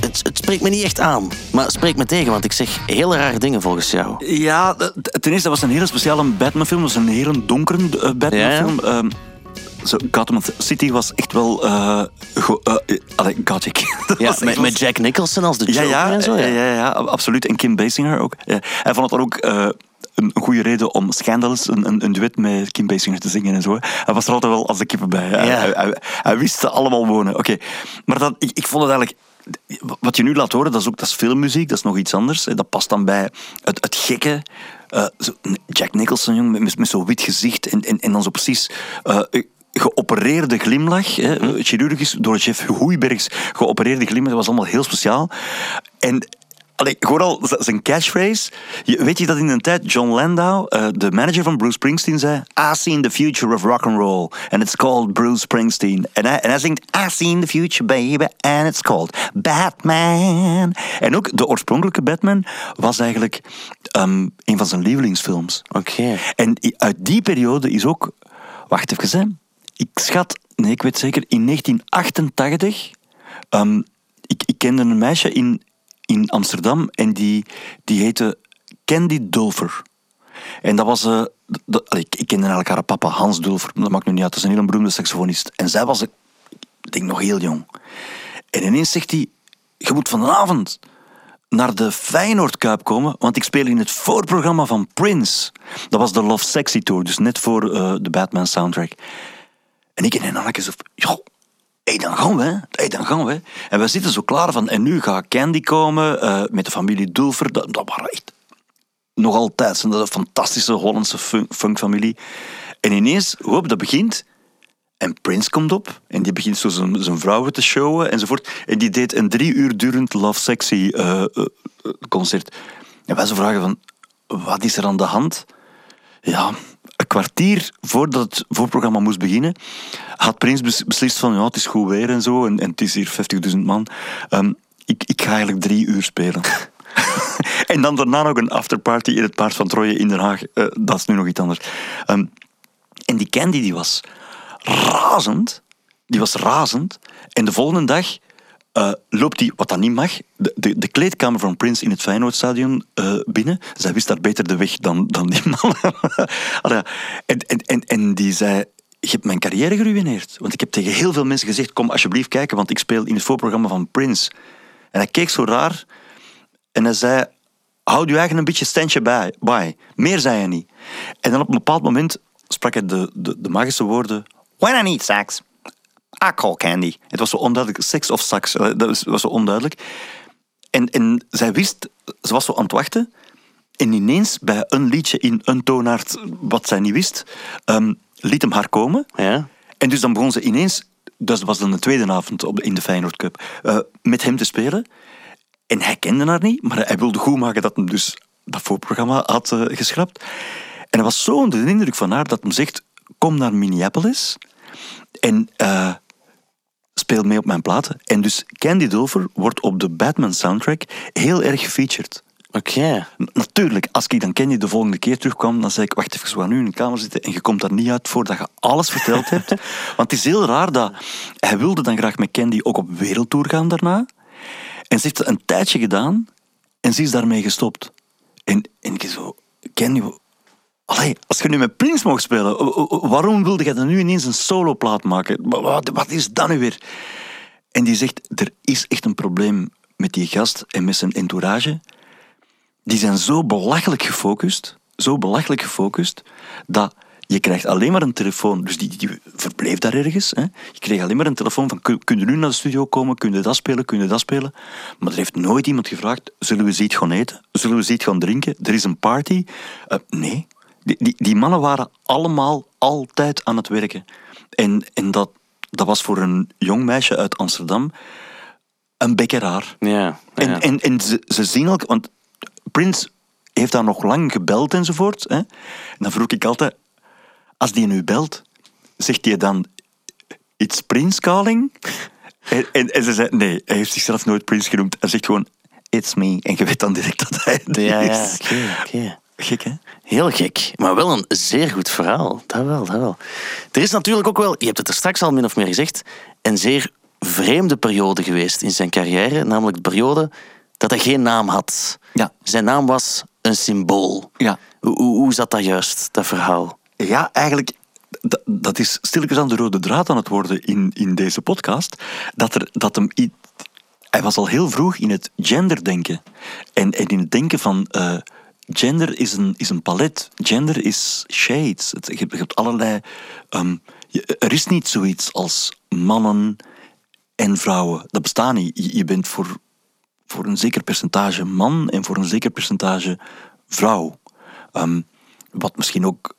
het, het spreekt me niet echt aan. Maar het spreekt me tegen, want ik zeg hele rare dingen volgens jou. Ja, ten eerste dat was een hele speciale Batman-film. Dat was een hele donkere eh, Batman-film. Ehm, zo, Gotham City was echt wel... go- allee, gothic. Ja, met, met Jack Nicholson als de ja, Joker ja, en zo. ja, Ja. ja, ja, absoluut. En Kim Basinger ook. Ja. Hij vond het dan ook een, goede reden om Scandalous, een, een, een duet met Kim Basinger te zingen en zo. Hij was er altijd wel als de kippen bij. Hij, Ja. hij, hij, hij wist ze allemaal wonen. Oké, Maar dan, ik, ik vond het eigenlijk... Wat je nu laat horen, dat is ook dat is filmmuziek, dat is nog iets anders. Dat past dan bij het, het gekke. eh, zo- Jack Nicholson, jong, met, met zo'n wit gezicht en, en, en dan zo precies... eh, geopereerde glimlach, hè, chirurgisch door Jeff Hoeibergs geopereerde glimlach, dat was allemaal heel speciaal. En allee, gewoon al zijn catchphrase. Je, weet je dat in een tijd John Landau, eh, de manager van Bruce Springsteen, zei: I seen the future of rock and roll, and it's called Bruce Springsteen. En hij, en hij zingt: I seen the future, baby, and it's called Batman. En ook de oorspronkelijke Batman was eigenlijk ehm, een van zijn lievelingsfilms. Oké. En uit die periode is ook. Wacht even, hè. Ik schat, nee, ik weet zeker, in 1988. ehm, ik, ik kende een meisje in, in Amsterdam en die, die heette Candy Dulfer. En dat was. eh, ik, kende eigenlijk haar papa, Hans Dulfer. Dat maakt nu niet uit, dat is een hele beroemde saxofonist. En zij was, ik denk, nog heel jong. En ineens zegt hij: Je moet vanavond naar de Feyenoord Cup komen, want ik speel in het voorprogramma van Prince. Dat was de Love Sexy Tour, dus net voor eh, de Batman soundtrack. En ik en Anneke zo, joh, hé, dan gaan we. Hé, dan gaan we. En we zitten zo klaar van, en nu gaat Candy komen eh, met de familie Dulfer. Dat, dat waren echt nog altijd een fantastische Hollandse fun- funkfamilie. En ineens, hoop, dat begint. En Prince komt op en die begint zo zijn, vrouwen te showen enzovoort. En die deed een drie uur durend Love Sexy eh, eh, concert. En wij zo vragen van, wat is er aan de hand? Ja, kwartier voordat het voorprogramma moest beginnen, had Prins bes- beslist van, ja, het is goed weer en zo, en, en het is hier 50.000 man. Ehm, ik, ik ga eigenlijk drie uur spelen. en dan daarna nog een afterparty in het Paard van Troje in Den Haag. Eh, dat is nu nog iets anders. Ehm, en die Candy die was razend. Die was razend. En de volgende dag eh, loopt hij, wat dat niet mag, de, de, de kleedkamer van Prince in het Feyenoordstadion eh binnen. Zij wist daar beter de weg dan, dan die man. En, en, en, en die zei... Je hebt mijn carrière geruineerd. Want ik heb tegen heel veel mensen gezegd... Kom alsjeblieft kijken, want ik speel in het voorprogramma van Prince. En hij keek zo raar. En hij zei... Houd je eigen een beetje standje bij. bij. Meer zei hij niet. En dan op een bepaald moment sprak hij de, de, de magische woorden... When I need sex, Call Candy. Het was zo onduidelijk. Sex of sax. eh, Dat was, zo onduidelijk. En, en zij wist... Ze was zo aan het wachten. En ineens, bij een liedje in een toonaard wat zij niet wist... ehm, liet hem haar komen. Ja. En dus dan begon ze ineens... Dat was dan de tweede avond op, in de Feyenoord Cup. eh, met hem te spelen. En hij kende haar niet, maar hij wilde goed maken dat hem dus dat voorprogramma had eh, geschrapt. En hij was zo onder de indruk van haar dat hem zegt: Kom naar Minneapolis en eh, speel mee op mijn platen. En dus Candy Dulfer wordt op de Batman soundtrack heel erg gefeatured. Oké. Natuurlijk, als ik dan Candy de volgende keer terugkwam, dan zei ik, wacht even, we gaan nu in de kamer zitten en je komt daar niet uit voordat je alles verteld hebt. Want het is heel raar dat hij wilde dan graag met Candy ook op wereldtour gaan daarna. En ze heeft het een tijdje gedaan en ze is daarmee gestopt. En, en ik zo, Candy, als je nu met Prince mag spelen, wa- wa- waarom wilde je dan nu ineens een soloplaat maken? Wa- Wat, wat is dat nu weer? En die zegt, er is echt een probleem met die gast en met zijn entourage die zijn zo belachelijk gefocust, zo belachelijk gefocust, dat je krijgt alleen maar een telefoon. Dus die, die verbleef daar ergens. Hè. Je kreeg alleen maar een telefoon van, kun, kun je nu naar de studio komen, kun je dat spelen, kun je dat spelen. Maar er heeft nooit iemand gevraagd, zullen we iets gaan eten? Zullen we iets gaan drinken? Er is een party? Eh, nee. Die, die, die mannen waren allemaal altijd aan het werken. En, en dat, dat was voor een jong meisje uit Amsterdam een beetje raar. Ja. En, ja. en, en ze, ze zien ook, want Prince heeft daar nog lang gebeld enzovoort. Hè? En dan vroeg ik altijd, als die nu belt, zegt hij dan, it's Prince calling? En, en, en ze zei, nee, hij heeft zichzelf nooit Prince genoemd. Hij zegt gewoon, it's me. En je weet dan direct dat hij het ja, ja, is. oké, oké. Gek, hè? Heel gek, maar wel een zeer goed verhaal. Dat wel, dat wel. Er is natuurlijk ook wel, je hebt het er straks al min of meer gezegd, een zeer vreemde periode geweest in zijn carrière, namelijk de periode dat hij geen naam had. Ja. Zijn naam was een symbool. Ja. Hoe, hoe, hoe zat dat juist, dat verhaal? Ja, eigenlijk, dat, dat is stilletjes aan de rode draad aan het worden in, in deze podcast. Dat, er, dat hem... Hij was al heel vroeg in het genderdenken. En, en in het denken van... eh, gender is een, is een palet. Gender is shades. Het, je, hebt, je hebt allerlei... ehm, je- er is niet zoiets als mannen en vrouwen. Dat bestaat niet. Je, je bent voor, voor een zeker percentage man en voor een zeker percentage vrouw. Ehm, wat misschien ook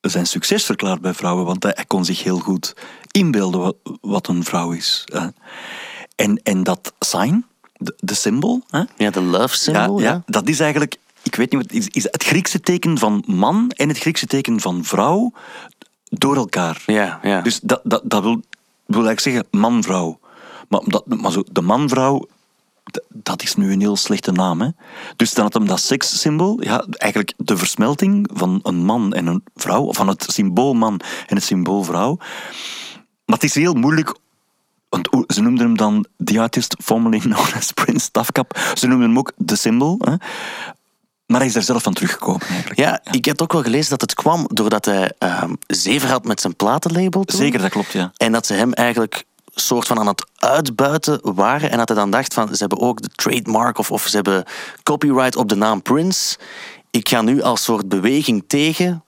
zijn succes verklaard bij vrouwen, want hij, hij kon zich heel goed inbeelden wat, wat een vrouw is. En, en dat sign, de, de symbool, hè, Ja, de love symbol. ja, Ja, dat is eigenlijk, ik weet niet wat, is, is het Griekse teken van man en het Griekse teken van vrouw door elkaar. ja. ja. Dus dat, dat, dat wil, wil eigenlijk zeggen man-vrouw. Maar, dat, maar zo, de man-vrouw, dat is nu een heel slechte naam. Hè? Dus dan had hem dat sekssymbool, ja, eigenlijk de versmelting van een man en een vrouw, of van het symbool man en het symbool vrouw. Maar het is heel moeilijk want ze noemden hem dan the artist formerly known as Prince Tafkap. Ze noemden hem ook The Symbol. Hè? Maar hij is er zelf van teruggekomen eigenlijk. Ja, ik heb ook wel gelezen dat het kwam doordat hij ehm, zever had met zijn platenlabel. toen. Zeker, dat klopt, ja. En dat ze hem eigenlijk soort van aan het uitbuiten waren. En dat hij dan dacht van, ze hebben ook de trademark of, of ze hebben copyright op de naam Prince. Ik ga nu als soort beweging tegen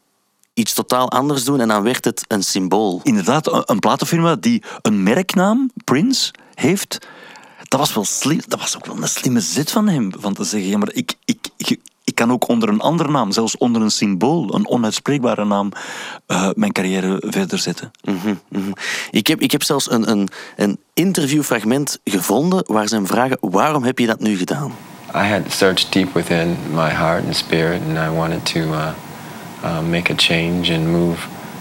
iets totaal anders doen. En dan werd het een symbool. Inderdaad, een platenfirma die een merknaam, Prince, heeft. Dat was wel slim. Dat was ook wel een slimme zet van hem. Van te zeggen, ja, maar ik, ik, ik, ik kan ook onder een andere naam, zelfs onder een symbool, een onuitspreekbare naam, eh, mijn carrière verder zetten. Mhm, mhm. Ik, heb, ik heb zelfs een, een, een interviewfragment gevonden waar ze hem vragen, waarom heb je dat nu gedaan? I had searched deep within my heart and spirit, and I wanted to uh, uh, make a change and move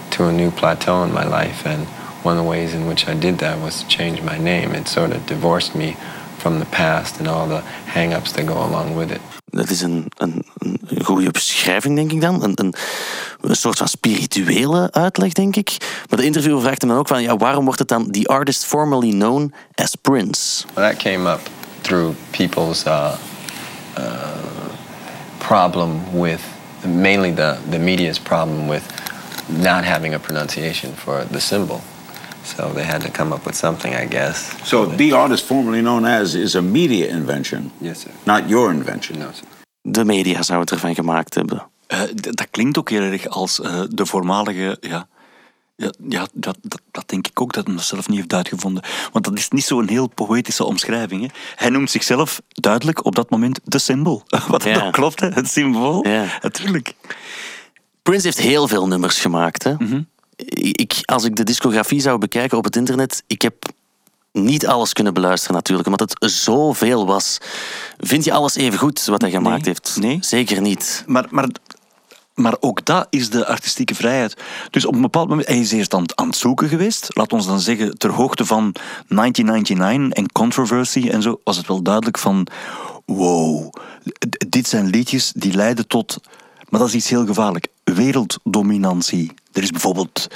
to a new plateau in my life. And one of the ways in which I did that was to change my name. It sort of divorced me from the past and all the hang-ups that go along with it. Dat is een, een, een goede beschrijving, denk ik dan. Een, een, een soort van spirituele uitleg, denk ik. Maar de interviewer vraagt hem dan ook van... Ja, waarom wordt het dan the artist formerly known as Prince? Well, that came up through people's uh, uh, problem with, mainly the, the media's problem with not having a pronunciation for the symbol. So they had to come up with something, I guess. So the artist formerly known as is a media invention, Yes, sir. not your invention. No, sir. De media zou het ervan gemaakt hebben. Eh, dat klinkt ook heel erg als eh, de voormalige. Ja, ja, ja dat, dat, dat denk ik ook dat hij dat zelf niet heeft uitgevonden. Want dat is niet zo'n heel poëtische omschrijving. Hè. Hij noemt zichzelf duidelijk op dat moment de symbool. Wat Ja. dat klopt, hè? het symbool. Ja. Natuurlijk. Prince heeft heel veel nummers gemaakt. Hè? Mhm. Ik, als ik de discografie zou bekijken op het internet, ik heb niet alles kunnen beluisteren natuurlijk, omdat het zoveel was. Vind je alles even goed wat hij gemaakt Nee, heeft? nee. Zeker niet. Maar, maar, maar ook dat is de artistieke vrijheid. Dus op een bepaald moment, hij is eerst aan, het- aan het zoeken geweest. Laat ons dan zeggen, ter hoogte van 1999 en Controversy en zo, was het wel duidelijk van, wow, dit zijn liedjes die leiden tot, maar dat is iets heel gevaarlijk, werelddominantie. Er is bijvoorbeeld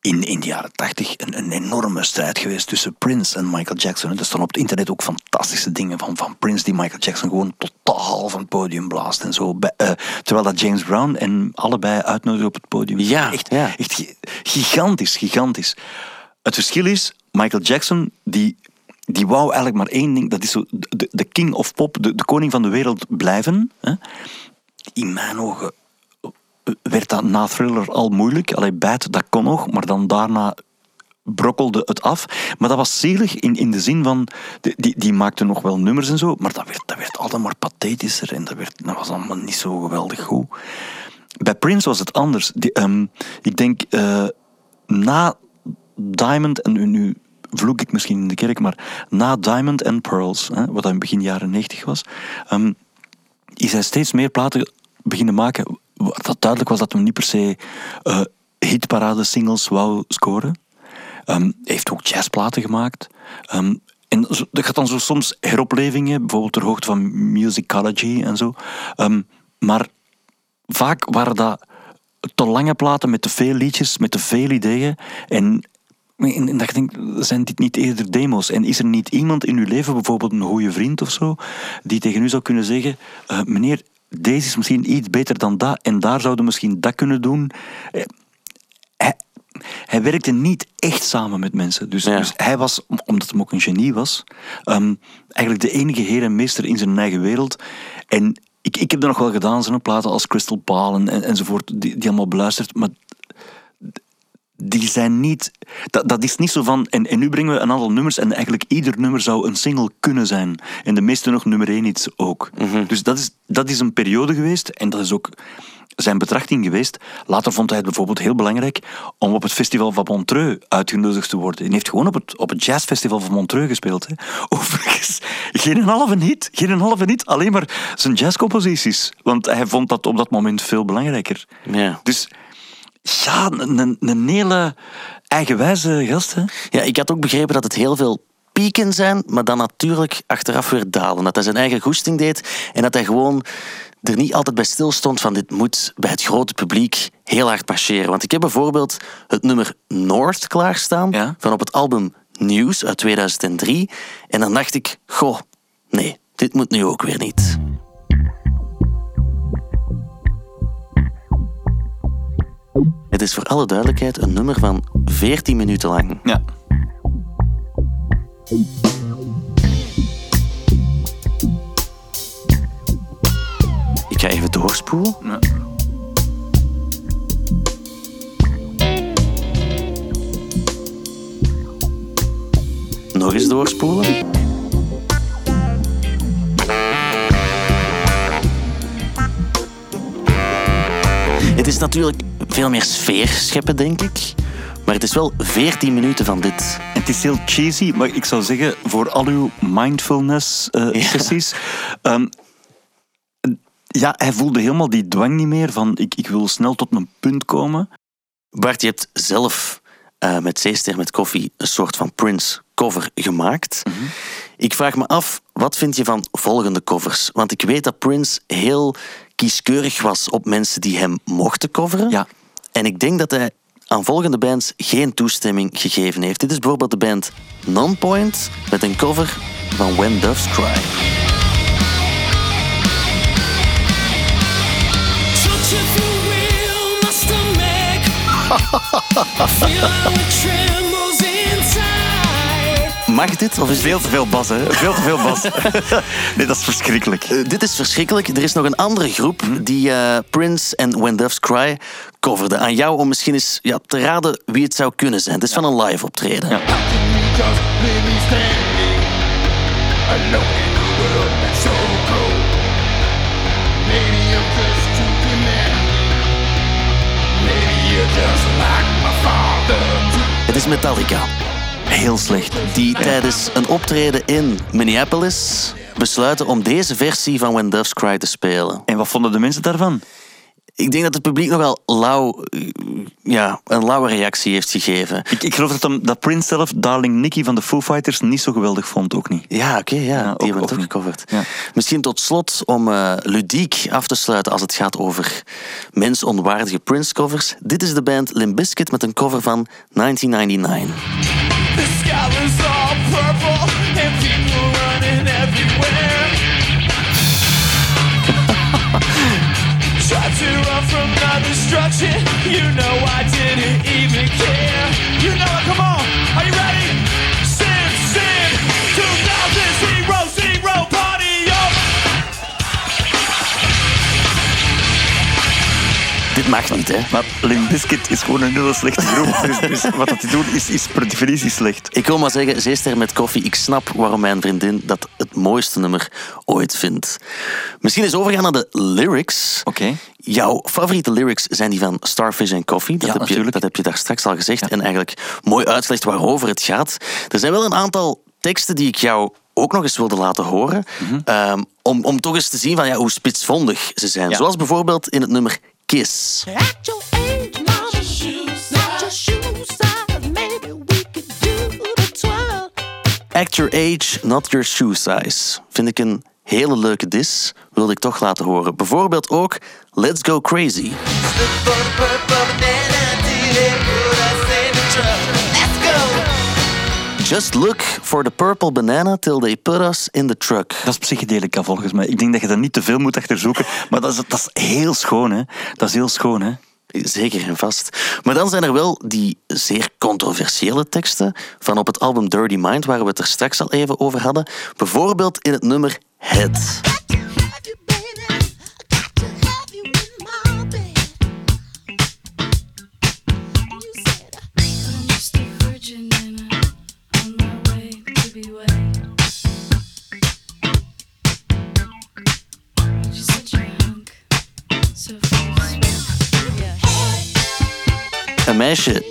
in, in de jaren tachtig een, een enorme strijd geweest tussen Prince en Michael Jackson. Er staan op het internet ook fantastische dingen van, van Prince die Michael Jackson gewoon totaal van het podium blaast en zo. Bij- eh, terwijl dat James Brown en allebei uitnodigen op het podium. Ja, echt, ja. echt gi- gigantisch, gigantisch. Het verschil is, Michael Jackson, die, die wou eigenlijk maar één ding. Dat is zo de, de king of pop, de, de koning van de wereld blijven. Hè. In mijn ogen werd dat na Thriller al moeilijk. Allee, Bad, dat kon nog, maar dan daarna brokkelde het af. Maar dat was zielig in, in de zin van... Die, die, maakte nog wel nummers en zo, maar dat werd, dat werd altijd maar pathetischer en dat, werd, dat was allemaal niet zo geweldig goed. Bij Prince was het anders. Ehm, ik denk, eh, na Diamond, en nu, vloek ik misschien in de kerk, maar na Diamond and Pearls, hè, wat dan begin jaren 90 was, ehm, is hij steeds meer platen beginnen maken. Dat duidelijk was dat hem niet per se eh hitparade singles wou scoren. Ehm, hij heeft ook jazzplaten gemaakt. Ehm, en dat gaat dan zo soms heroplevingen, bijvoorbeeld ter hoogte van Musicology en zo. Ehm, maar vaak waren dat te lange platen met te veel liedjes, met te veel ideeën. En, en, en dat ik denk, zijn dit niet eerder demo's? En is er niet iemand in uw leven, bijvoorbeeld een goede vriend of zo, die tegen u zou kunnen zeggen: eh, meneer, deze is misschien iets beter dan dat, en daar zouden we misschien dat kunnen doen. Eh, Hij, hij werkte niet echt samen met mensen. Dus, Ja. dus hij was, om- omdat hij ook een genie was, ehm, eigenlijk de enige heer en meester in zijn eigen wereld. En ik, ik heb er nog wel gedaan, zo'n platen als Crystal Ball en, en- enzovoort, die, die allemaal beluisterd. Maar die, zijn niet... Dat, dat is niet zo van... En, en nu brengen we een aantal nummers en eigenlijk ieder nummer zou een single kunnen zijn. En de meeste nog nummer één iets ook. Dus dat is, dat is een periode geweest en dat is ook zijn betrachting geweest. Later vond hij het bijvoorbeeld heel belangrijk om op het festival van Montreux uitgenodigd te worden. Hij heeft gewoon op het, op het jazzfestival van Montreux gespeeld. Hè. Overigens, geen halve hit, geen halve hit, alleen maar zijn jazzcomposities. Want hij vond dat op dat moment veel belangrijker. Ja. Dus ja, een, een, hele eigenwijze gast. Hè. Ja, ik had ook begrepen dat het heel veel pieken zijn, maar dan natuurlijk achteraf weer dalen. Dat hij zijn eigen goesting deed en dat hij gewoon er niet altijd bij stilstond van dit moet bij het grote publiek heel hard marcheren. Want ik heb bijvoorbeeld het nummer North klaarstaan van op het album News uit 2003. En dan dacht ik, goh, nee, dit moet nu ook weer niet. Het is voor alle duidelijkheid een nummer van 14 minuten lang. Ja. Ik ga even doorspoelen. Ja. Nog eens doorspoelen. Het is natuurlijk veel meer sfeer scheppen, denk ik. Maar het is wel 14 minuten van dit. Het is heel cheesy, maar ik zou zeggen, voor al uw mindfulness-sessies... ja, hij voelde helemaal die dwang niet meer van ik, ik wil snel tot een punt komen. Bart, je hebt zelf eh, met Zeester met koffie een soort van Prince cover gemaakt. Ik vraag me af, wat vind je van volgende covers? Want ik weet dat Prince heel kieskeurig was op mensen die hem mochten coveren. Ja. En ik denk dat hij aan volgende bands geen toestemming gegeven heeft. Dit is bijvoorbeeld de band Nonpoint met een cover van When Doves Cry. Mag dit? Of is Veel te veel bas, hè? Veel te veel bas. nee, dat is verschrikkelijk. Eh, dit is verschrikkelijk. Er is nog een andere groep die eh, Prince en When Doves Cry coverde. Aan jou om misschien eens ja, te raden wie het zou kunnen zijn. Het is van een live optreden. Het is Metallica. Heel slecht. Die tijdens een optreden in Minneapolis besluiten om deze versie van When Doves Cry te spelen. En wat vonden de mensen daarvan? Ik denk dat het publiek nogal lauw, eh, ja, een lauwe reactie heeft gegeven. Ik, ik geloof dat, hem, dat Prince zelf Darling Nikki van de Foo Fighters niet zo geweldig vond, ook niet. Ja, oké, ja, die hebben ook het ook niet. gecoverd. Ja. Misschien tot slot om eh, ludiek af te sluiten als het gaat over mensonwaardige Prince-covers. Dit is de band Limp Bizkit met een cover van 1999. The sky was all purple and people destruction. You know I didn't even care. Dit mag niet, hè? Maar Limp Bizkit is gewoon een hele slechte groep. Dus, dus wat dat die doen is, is per definitie slecht. Ik wil maar zeggen, Zeester met koffie, ik snap waarom mijn vriendin dat het mooiste nummer ooit vindt. Misschien eens overgaan naar de lyrics. Oké. Jouw favoriete lyrics zijn die van Starfish and Coffee. Dat, Ja, heb, je, natuurlijk. dat heb je daar straks al gezegd. En eigenlijk mooi uitgelegd waarover het gaat. Er zijn wel een aantal teksten die ik jou ook nog eens wilde laten horen. Mhm. Ehm, om, om toch eens te zien van, ja, hoe spitsvondig ze zijn. Ja. Zoals bijvoorbeeld in het nummer Kiss. At your age, mama, not your shoe size. Maybe we could do the twirl. Act your age, not your shoe size. Vind ik een hele leuke dis. Wilde ik toch laten horen. Bijvoorbeeld ook Let's Go Crazy. Just look for the purple banana till they put us in the truck. Dat is psychedelica volgens mij. Ik denk dat je daar niet te veel moet achter zoeken. Maar dat is, dat is heel schoon, hè. Dat is heel schoon, hè. Zeker en vast. Maar dan zijn er wel die zeer controversiële teksten van op het album Dirty Mind, waar we het er straks al even over hadden. Bijvoorbeeld in het nummer Head. Meisje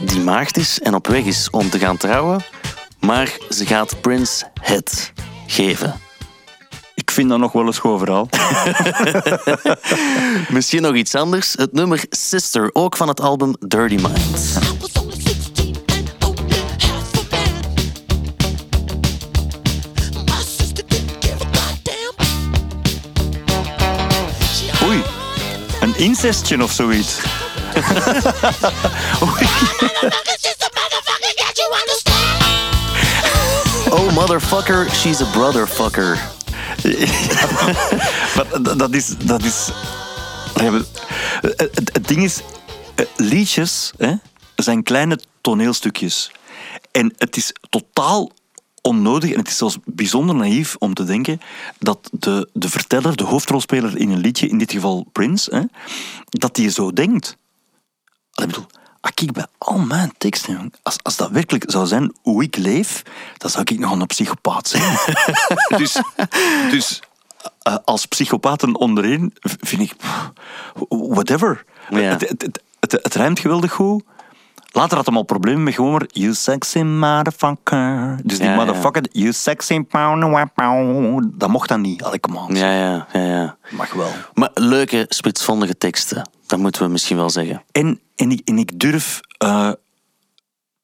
die maagd is en op weg is om te gaan trouwen, maar ze gaat Prince het geven. Ik vind dat nog wel een schoon verhaal. Misschien nog iets anders. Het nummer Sister, ook van het album Dirty Mind. Oei, een incestje of zoiets. Oh motherfucker, she's a brotherfucker. maar dat- is... Dat is eh, het, het ding is, eh, liedjes hè, zijn kleine toneelstukjes. En het is totaal onnodig en het is zelfs bijzonder naïef om te denken dat de, de verteller, de hoofdrolspeler in een liedje, in dit geval Prince, hè, dat die zo denkt. Ik bedoel, als ik bij al mijn teksten, als, als dat werkelijk zou zijn hoe ik leef, dan zou ik nog een psychopaat zijn. dus dus eh, als psychopaten onderin vind ik, whatever. Ja. Het, het, het, het, het rijmt geweldig goed. Later had hem al problemen met gewoon maar, you sexy motherfucker. Dus die Ja, ja. motherfucker, you sexy pow, pow, dat mocht dan niet. Allee, come on. Ja, ja, ja, ja. Mag wel. Maar leuke, spitsvondige teksten. Dat moeten we misschien wel zeggen. En, en, ik, en ik durf... eh,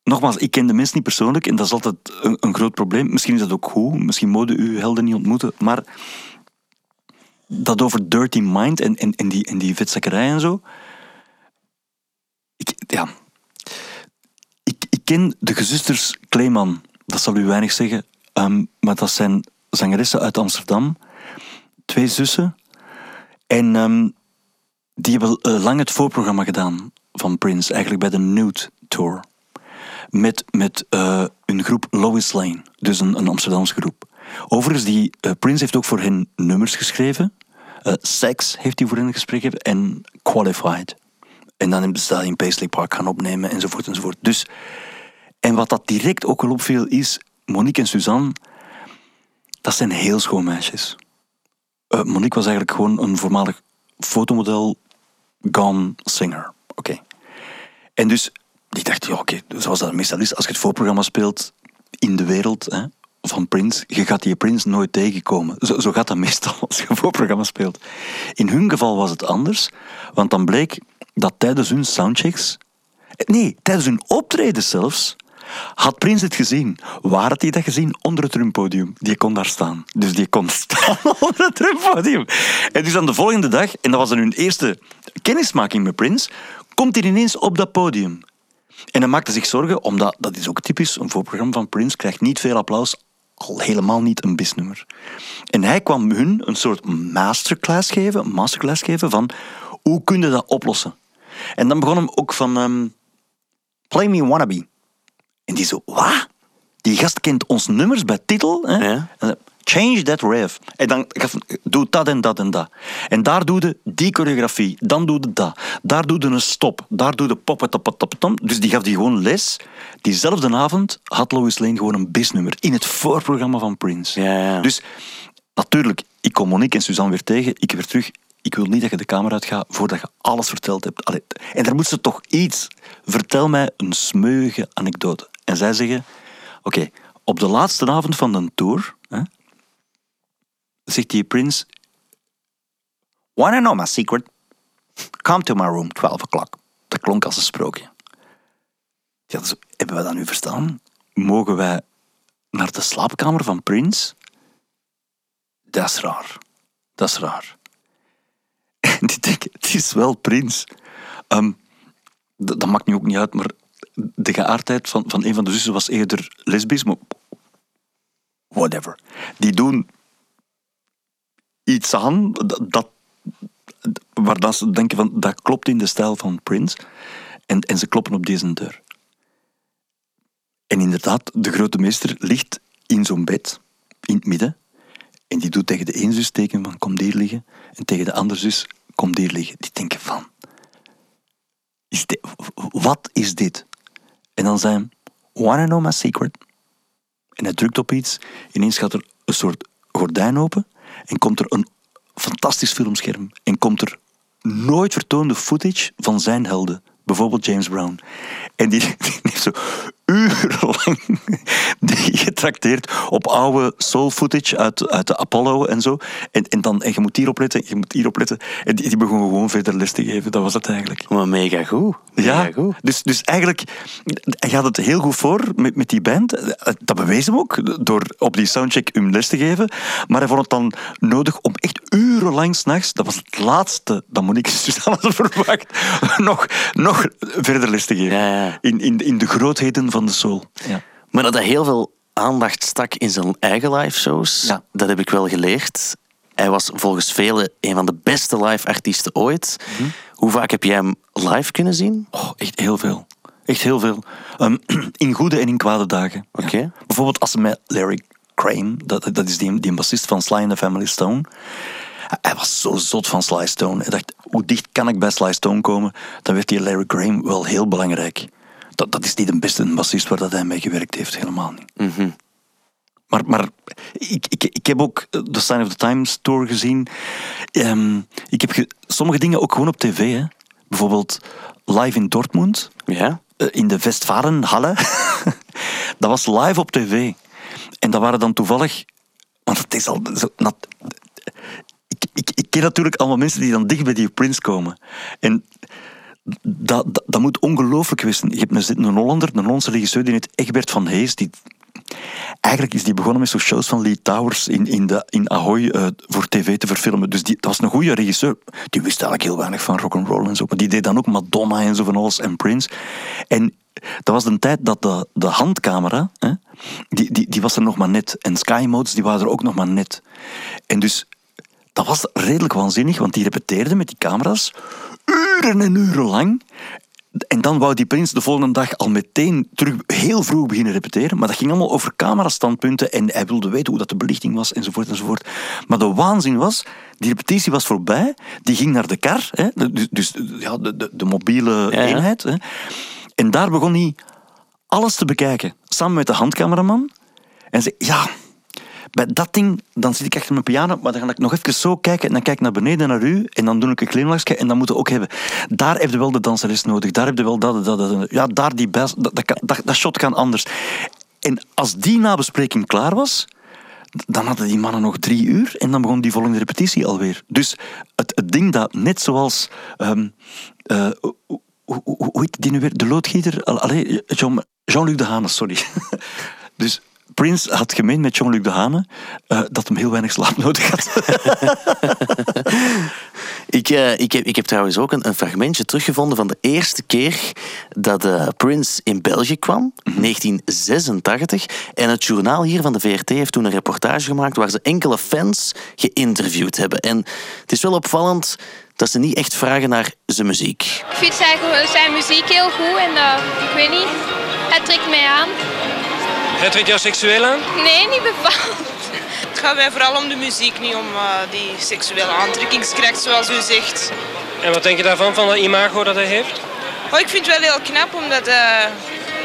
nogmaals, ik ken de mens niet persoonlijk en dat is altijd een, een groot probleem. Misschien is dat ook goed, misschien mogen uw helden niet ontmoeten, maar dat over dirty mind en, en, en die, en die vetzakkerij en zo... Ik, ja... Ik, ik ken de gezusters Kleeman, dat zal u weinig zeggen, ehm, maar dat zijn zangeressen uit Amsterdam. Twee zussen. En ehm, die hebben eh, lang het voorprogramma gedaan van Prince, eigenlijk bij de Nude Tour. Met, met eh, een groep Lois Lane, dus een, een Amsterdamse groep. Overigens, die, eh, Prince heeft ook voor hen nummers geschreven. Eh, Sex heeft hij voor hen geschreven en Qualified. En dan ze dat in Paisley Park gaan opnemen, enzovoort, enzovoort. Dus, en wat dat direct ook wel opviel is, Monique en Suzanne, dat zijn heel schoon meisjes. Monique was eigenlijk gewoon een voormalig fotomodel, gone singer. Oké. En dus, die dacht, ja oké, zoals dat meestal is, als je het voorprogramma speelt in de wereld hè, van Prince, je gaat die Prince nooit tegenkomen. Zo, zo gaat dat meestal als je een voorprogramma speelt. In hun geval was het anders, want dan bleek dat tijdens hun soundchecks, eh, nee, tijdens hun optreden zelfs, had Prins het gezien? Waar had hij dat gezien? Onder het trumpodium. Die kon daar staan. Dus die kon staan onder het trumpodium. En dus aan de volgende dag, en dat was hun eerste kennismaking met Prins, komt hij ineens op dat podium. En hij maakte zich zorgen, omdat, dat is ook typisch, een voorprogramma van Prince krijgt niet veel applaus, al helemaal niet een bisnummer. En hij kwam hun een soort masterclass geven, masterclass geven van hoe kun je dat oplossen. En dan begon hem ook van ehm, Play Me Wannabe. En die zo, wat? Die gast kent ons nummers bij titel. Hè? Change that rev. En dan doe dat en dat en dat. En daar doe je die choreografie. Dan doe je dat. Daar doe je een stop. Daar doe je pop het op het op Dus die gaf die gewoon les. Diezelfde avond had Lois Lane gewoon een bisnummer. In het voorprogramma van Prince. Dus natuurlijk, ik kom Monique en Suzanne weer tegen. Ik weer terug. Ik wil niet dat je de kamer uitgaat voordat je alles verteld hebt. En daar moet ze toch iets. Vertel mij een smeuïge anekdote. En zij zeggen: Oké, op de laatste avond van de tour. Hè, zegt die prins... Wanna know my secret? Come to my room, 12 o'clock. Dat klonk als een sprookje. Ja, dus, hebben we dat nu verstaan? Mogen wij naar de slaapkamer van Prins? Dat is raar. Dat is raar. Die denken, het is wel Prins. Ehm, dat, maakt nu ook niet uit, maar de geaardheid van, van een van de zussen was eerder lesbisch, maar whatever. Die doen iets aan dat, waar dat ze denken van dat klopt in de stijl van Prince. En, en ze kloppen op deze deur. En inderdaad, de grote meester ligt in zo'n bed, in het midden. En die doet tegen de ene zus teken van kom hier liggen. En tegen de andere zus kom hier liggen. Die denken van, is dit, wat is dit? En dan zijn, wanna know my secret? En hij drukt op iets. Ineens gaat er een soort gordijn open. En komt er een fantastisch filmscherm. En komt er nooit vertoonde footage van zijn helden. Bijvoorbeeld James Brown. En die, die heeft zo urenlang getrakteerd op oude soul footage uit, uit de Apollo en zo. En, en, dan, en je moet hierop letten, je moet hierop letten. En die, die begon gewoon verder les te geven. Dat was het eigenlijk. Maar mega goed. Mega Ja, goed. dus, dus eigenlijk, hij gaat het heel goed voor met, met die band. Dat bewees hem ook, door op die soundcheck hem les te geven. Maar hij vond het dan nodig om echt urenlang s'nachts, dat was het laatste dat Monique Suzanne had verwacht, nog, nog verder les te geven. In, in, in de grootheden van de soul. Ja. Maar dat hij heel veel aandacht stak in zijn eigen live shows, dat heb ik wel geleerd. Hij was volgens velen een van de beste live artiesten ooit. Hoe vaak heb jij hem live kunnen zien? Oh, echt heel veel. Echt heel veel. Ehm, in goede en in kwade dagen. Ja. Bijvoorbeeld als ze met Larry Crane, dat, dat is die, die bassist van Sly and the Family Stone. Hij was zo zot van Sly Stone. Hij dacht, hoe dicht kan ik bij Sly Stone komen? Dan werd die Larry Crane wel heel belangrijk. Dat, dat is niet de beste bassist waar dat hij mee gewerkt heeft, helemaal niet. Maar, maar ik, ik, ik heb ook de Sign of the Times tour gezien. Ehm, ik heb ge- sommige dingen ook gewoon op tv. Hè. Bijvoorbeeld live in Dortmund. Ja. in de Westfalenhalle. dat was live op tv. En dat waren dan toevallig... Want het is al... Zo, nat- ik, ik, ik ken natuurlijk allemaal mensen die dan dicht bij die Prince komen. En dat, dat, moet ongelooflijk wezen. Je hebt een, een Hollander, een Hollandse regisseur, die heet Egbert van Hees. Die, eigenlijk is die begonnen met zo'n shows van Lee Towers in, in, de, in Ahoy eh, voor tv te verfilmen. Dus die, dat was een goede regisseur. Die wist eigenlijk heel weinig van rock'n'roll en zo. Maar die deed dan ook Madonna en zo van alles en Prince. En dat was de tijd dat de, de handcamera, hè, die, die, die was er nog maar net. En Sky Modes, die waren er ook nog maar net. En dus dat was redelijk waanzinnig, want die repeteerden met die camera's uren en uren lang. En dan wou die prins de volgende dag al meteen terug heel vroeg beginnen repeteren. Maar dat ging allemaal over camerastandpunten en hij wilde weten hoe dat de belichting was enzovoort enzovoort. Maar de waanzin was, die repetitie was voorbij. Die ging naar de kar, hè, dus, dus ja, de, de, de mobiele Ja, eenheid. Hè. En daar begon hij alles te bekijken. Samen met de handcameraman. En zei, ja, bij dat ding, dan zit ik achter mijn piano, maar dan ga ik nog even zo kijken en dan kijk ik naar beneden naar u en dan doe ik een glimlachje en dan moeten ook hebben. Daar heb je wel de danseres nodig, daar heb je wel dat, dat, dat. Ja, daar die bas, dat, dat, shot kan anders. En als die nabespreking klaar was, dan hadden die mannen nog drie uur en dan begon die volgende repetitie alweer. Dus het, het ding dat net zoals... ehm, eh, hoe, heet die nu weer? De loodgieter? Al- Allee, Jean- Jean-Luc de Hane, sorry. dus Prince had gemeen met Jean-Luc de Hane eh, dat hem heel weinig slaap nodig had. Ik, eh, ik, heb, ik heb trouwens ook een, een fragmentje teruggevonden van de eerste keer dat eh, Prince in België kwam, 1986. En het journaal hier van de VRT heeft toen een reportage gemaakt waar ze enkele fans geïnterviewd hebben. En het is wel opvallend dat ze niet echt vragen naar zijn muziek. Ik vind zijn, zijn muziek heel goed en eh, ik weet niet, hij trekt mij aan. Hij trekt jou seksueel aan? Nee, niet bepaald. Het gaat mij vooral om de muziek, niet om eh, die seksuele aantrekkingskracht, zoals u zegt. En wat denk je daarvan, van dat imago dat hij heeft? Oh, ik vind het wel heel knap, omdat eh,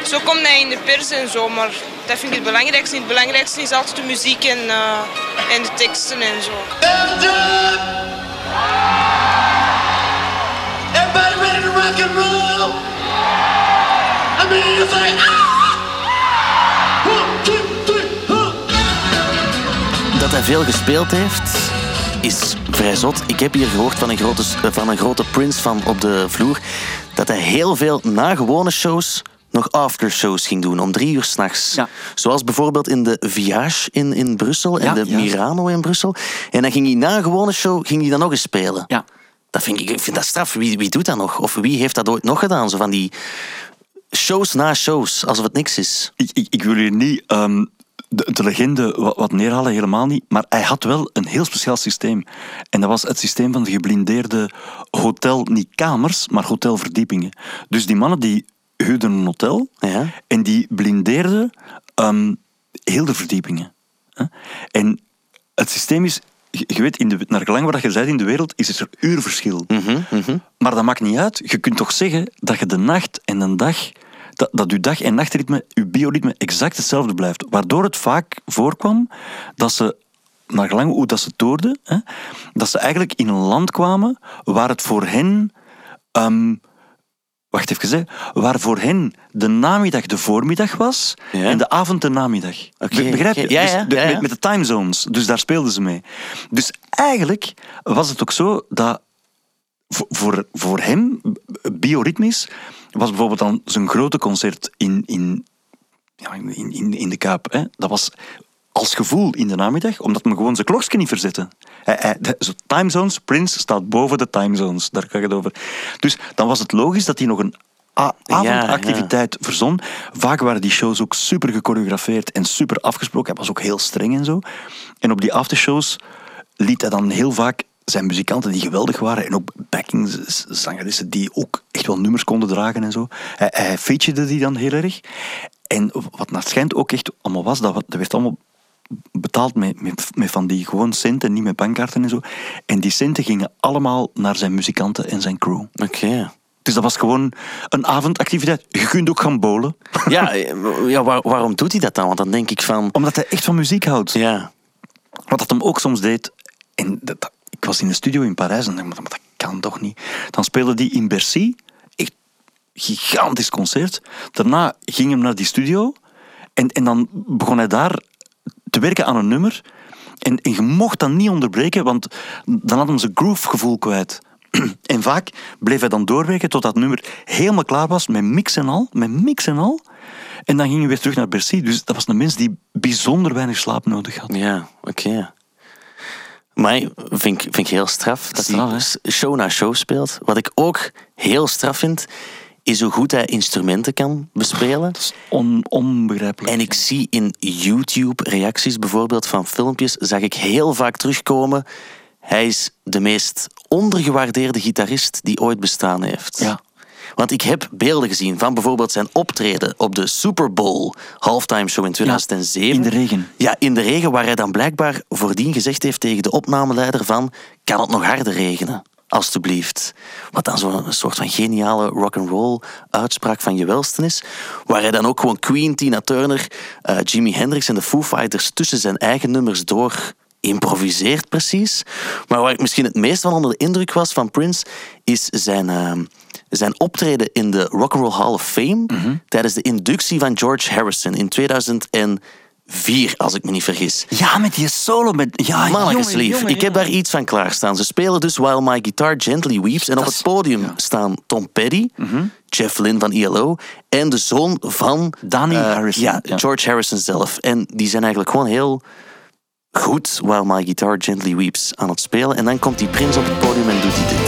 zo komt hij in de pers en zo, maar dat vind ik het belangrijkste. Het belangrijkste is altijd de muziek en, eh, en de teksten en zo. Everybody ready to rock and roll? I mean, you say, ah! Dat hij veel gespeeld heeft, is vrij zot. Ik heb hier gehoord van een grote, van een grote Prince-fan op de vloer dat hij heel veel na gewone shows nog aftershows ging doen, om drie uur s'nachts. Zoals bijvoorbeeld in de Viage in, in Brussel en Ja, de juist. Mirano in Brussel. En dan ging hij na een gewone show ging hij dan nog eens spelen. Ja. Dat vind ik, ik vind dat straf. Wie, wie doet dat nog? Of wie heeft dat ooit nog gedaan? Zo van die shows na shows, alsof het niks is. ik, ik, ik wil hier niet ehm, de, de legende wat, wat neerhalen, helemaal niet. Maar hij had wel een heel speciaal systeem. En dat was het systeem van de geblindeerde hotel, niet kamers, maar hotelverdiepingen. Dus die mannen die huurden een hotel en die blindeerden ehm, heel de verdiepingen. En het systeem is, je weet, in de, naar gelang waar je bent in de wereld, is er uurverschil. Maar dat maakt niet uit. Je kunt toch zeggen dat je de nacht en de dag, dat, dat je dag- en nachtritme, je bioritme exact hetzelfde blijft. Waardoor het vaak voorkwam dat ze, naar gelang hoe dat ze toerden, hè, dat ze eigenlijk in een land kwamen waar het voor hen, ehm, wacht even, hè, waar voor hen de namiddag de voormiddag was en de avond de namiddag. Be- Begrijp je? Ja, Dus de-. Met, met de time zones. Dus daar speelden ze mee. Dus eigenlijk was het ook zo dat voor, voor, hem, bioritmisch, was bijvoorbeeld dan zijn grote concert in, in, ja, in, in, in de Kuip. Hè. Dat was als gevoel in de namiddag, omdat men gewoon zijn klokje niet verzette. Hij, hij, de, zo time zones, Prince staat boven de time zones, daar ga ik het over. Dus dan was het logisch dat hij nog een avondactiviteit verzon. Vaak waren die shows ook super gechoreografeerd en super afgesproken. Hij was ook heel streng en zo. En op die aftershows liet hij dan heel vaak zijn muzikanten die geweldig waren en ook backingzangeressen die ook echt wel nummers konden dragen en zo. Hij, hij featured die dan heel erg. En wat naar het schijnt ook echt allemaal was, dat, dat werd allemaal betaald met, met, met van die gewoon centen, niet met bankkaarten en zo. En die centen gingen allemaal naar zijn muzikanten en zijn crew. Oké. Dus dat was gewoon een avondactiviteit. Je kunt ook gaan bowlen. Ja, eh, ja waar- waarom doet hij dat dan? Want dan denk ik van... Omdat hij echt van muziek houdt. Ja. Wat dat hem ook soms deed... En dat, dat- ik was in de studio in Parijs en dacht, maar dat kan toch niet. Dan speelde die in Bercy. Echt gigantisch concert. Daarna ging hem naar die studio. En, en dan begon hij daar te werken aan een nummer. En, en je mocht dat niet onderbreken, want dan had hem zijn groovegevoel kwijt. En vaak bleef hij dan doorwerken tot dat nummer helemaal klaar was, met mix en al. Met mix en al. En dan ging hij weer terug naar Bercy. Dus dat was een mens die bijzonder weinig slaap nodig had. Ja, oké. Maar vind ik, vind ik heel straf dat hij show na show speelt. Wat ik ook heel straf vind, is hoe goed hij instrumenten kan bespelen. On, onbegrijpelijk. En ik zie in YouTube-reacties bijvoorbeeld van filmpjes, zag ik heel vaak terugkomen. Hij is de meest ondergewaardeerde gitarist die ooit bestaan heeft. Ja. Want ik heb beelden gezien van bijvoorbeeld zijn optreden op de Super Bowl halftime show in 2007. in de regen. Ja, in de regen, waar hij dan blijkbaar voordien gezegd heeft tegen de opnameleider van kan het nog harder regenen? Alsjeblieft. Wat dan zo'n soort van geniale rock'n'roll uitspraak van je welsten is. Waar hij dan ook gewoon Queen, Tina Turner, eh, Jimi Hendrix en de Foo Fighters tussen zijn eigen nummers door improviseert precies. Maar waar ik misschien het meest van onder de indruk was van Prince, is zijn, ehm, zijn optreden in de Rock'n'Roll Hall of Fame tijdens de inductie van George Harrison in 2004, als ik me niet vergis. Ja, met die solo. Met, ja, lief, ik heb daar iets van klaarstaan. Ze spelen dus While My Guitar Gently Weeps. En op het podium staan Tom Petty, Jeff Lynne van ELO en de zoon van... Danny eh, Harrison, ja. George Harrison zelf. En die zijn eigenlijk gewoon heel goed While My Guitar Gently Weeps aan het spelen. En dan komt die prins op het podium en doet hij dit.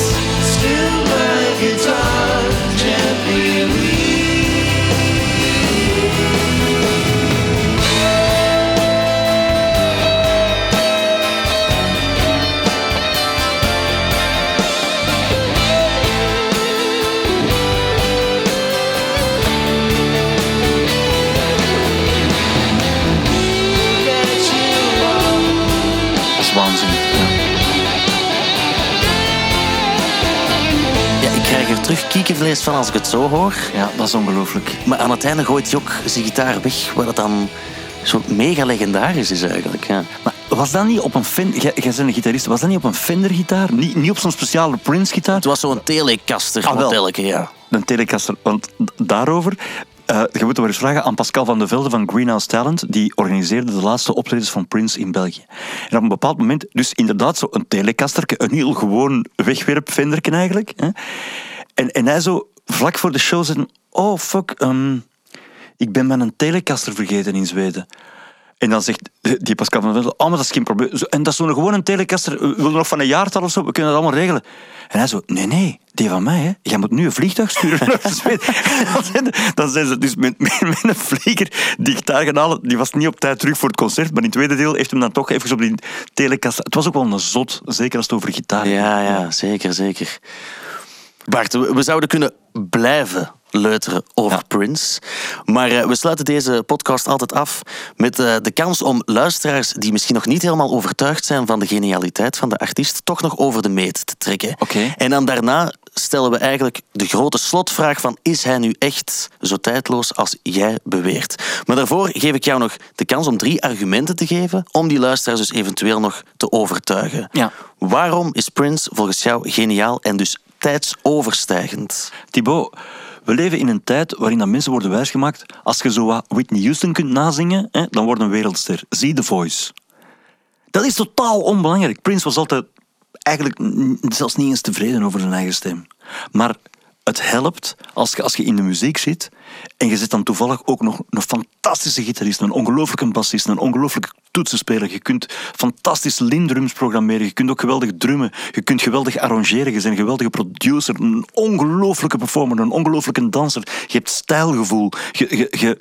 Terug kiekenvlees van als ik het zo hoor. ja, dat is ongelooflijk. Maar aan het einde gooit hij ook zijn gitaar weg, waar het dan zo mega legendarisch is eigenlijk. Ja. Maar was dat niet op een Fender... Jij, jij bent een gitarist. Was dat niet op een Fender-gitaar? Niet, niet op zo'n speciale Prince-gitaar? Het was zo'n Telecaster Ah, wel. modelletje, ja. Een Telecaster. Want daarover... eh, je moet maar eens vragen aan Pascal van de Velde van Greenhouse Talent. Die organiseerde de laatste optredens van Prince in België. En op een bepaald moment... Dus inderdaad, zo een Telecaster. Een heel gewoon wegwerpvenderken eigenlijk. Hè. En, en hij zo vlak voor de show zei... Oh, fuck. ehm, ik ben mijn Telecaster vergeten in Zweden. En dan zegt die Pascal van Velde, oh, maar dat is geen probleem. En dat is zo'n gewoon een Telecaster. We willen nog van een jaartal of zo, we kunnen dat allemaal regelen. En hij zo, nee, nee, die van mij, hè. Jij moet nu een vliegtuig sturen naar Zweden. dan, zijn, ze dus met, met, met een vlieger die gitaar gaan halen. Die was niet op tijd terug voor het concert, maar in het tweede deel heeft hem dan toch even op die Telecaster... Het was ook wel een zot, zeker als het over gitaar ging. Ja, ja, zeker, zeker. Bart, we zouden kunnen blijven leuteren over Prince. Maar eh, we sluiten deze podcast altijd af met eh, de kans om luisteraars die misschien nog niet helemaal overtuigd zijn van de genialiteit van de artiest, toch nog over de meet te trekken. En dan daarna stellen we eigenlijk de grote slotvraag van is hij nu echt zo tijdloos als jij beweert? Maar daarvoor geef ik jou nog de kans om drie argumenten te geven om die luisteraars dus eventueel nog te overtuigen. Ja. Waarom is Prince volgens jou geniaal en dus tijdsoverstijgend? Thibaut, We leven in een tijd waarin dat mensen worden wijsgemaakt. Als je zo wat Whitney Houston kunt nazingen, hè, dan wordt een wereldster. Zie The Voice. Dat is totaal onbelangrijk. Prince was altijd eigenlijk zelfs niet eens tevreden over zijn eigen stem. Maar het helpt als je, als je in de muziek zit en je zit dan toevallig ook nog een fantastische gitarist, een ongelooflijke bassist, een ongelooflijke toetsenspeler. Je kunt fantastische lindrums programmeren, je kunt ook geweldig drummen, je kunt geweldig arrangeren, je bent een geweldige producer, een ongelooflijke performer, een ongelooflijke danser. Je hebt stijlgevoel. Je, je,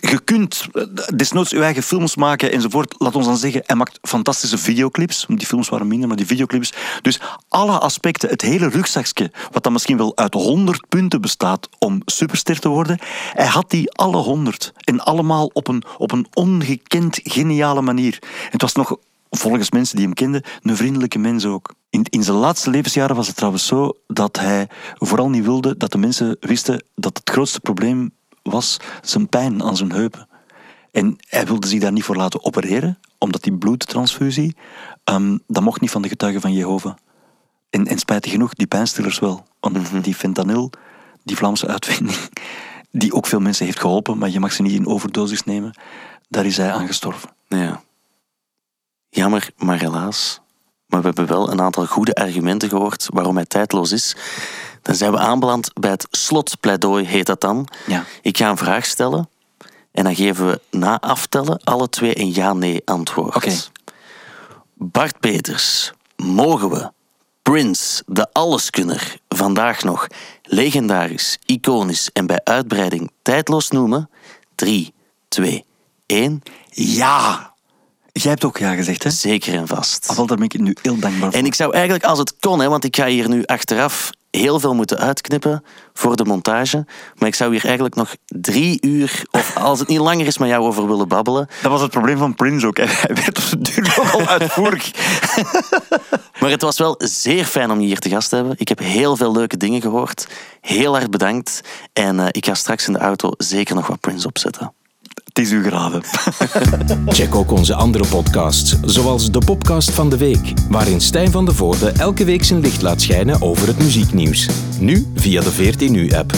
je kunt eh, desnoods je eigen films maken enzovoort. Laat ons dan zeggen, hij maakt fantastische videoclips. Die films waren minder, maar die videoclips. Dus alle aspecten, het hele rugzakje, wat dan misschien wel uit 100 punten bestaat om superster te worden, hij had die alle 100. En allemaal op een, op een ongekend geniale manier. Het was nog, volgens mensen die hem kenden, een vriendelijke mens ook. In, in zijn laatste levensjaren was het trouwens zo dat hij vooral niet wilde dat de mensen wisten dat het grootste probleem was zijn pijn aan zijn heupen. En hij wilde zich daar niet voor laten opereren, omdat die bloedtransfusie, ehm, dat mocht niet van de getuigen van Jehovah. En, en spijtig genoeg, die pijnstillers wel. Want die fentanyl, die Vlaamse uitvinding, die ook veel mensen heeft geholpen, maar je mag ze niet in overdosis nemen, daar is hij aan gestorven. Ja. Jammer, maar helaas. Maar we hebben wel een aantal goede argumenten gehoord waarom hij tijdloos is. Dan zijn we aanbeland bij het slotpleidooi, heet dat dan. Ja. Ik ga een vraag stellen en dan geven we na aftellen alle twee een ja-nee antwoord. Oké. Bart Peters, mogen we Prince, de alleskunner, vandaag nog legendarisch, iconisch en bij uitbreiding tijdloos noemen? 3, 2, 1. Ja! Jij hebt ook ja gezegd, hè? Zeker en vast. Al daar ben ik nu heel dankbaar voor. En ik zou eigenlijk, als het kon, hè, want ik ga hier nu achteraf heel veel moeten uitknippen voor de montage. Maar ik zou hier eigenlijk nog drie uur, of als het niet langer is, met jou over willen babbelen. Dat was het probleem van Prince ook. hè. Hij werd op de duur nogal uitvoerig. Maar het was wel zeer fijn om je hier te gast te hebben. Ik heb heel veel leuke dingen gehoord. Heel hard bedankt. En eh, ik ga straks in de auto zeker nog wat Prince opzetten. Het is u geraden. Check ook onze andere podcasts, zoals de Popcast van de Week, waarin Stijn van de Voorde elke week zijn licht laat schijnen over het muzieknieuws. Nu via de 14 Nu-app.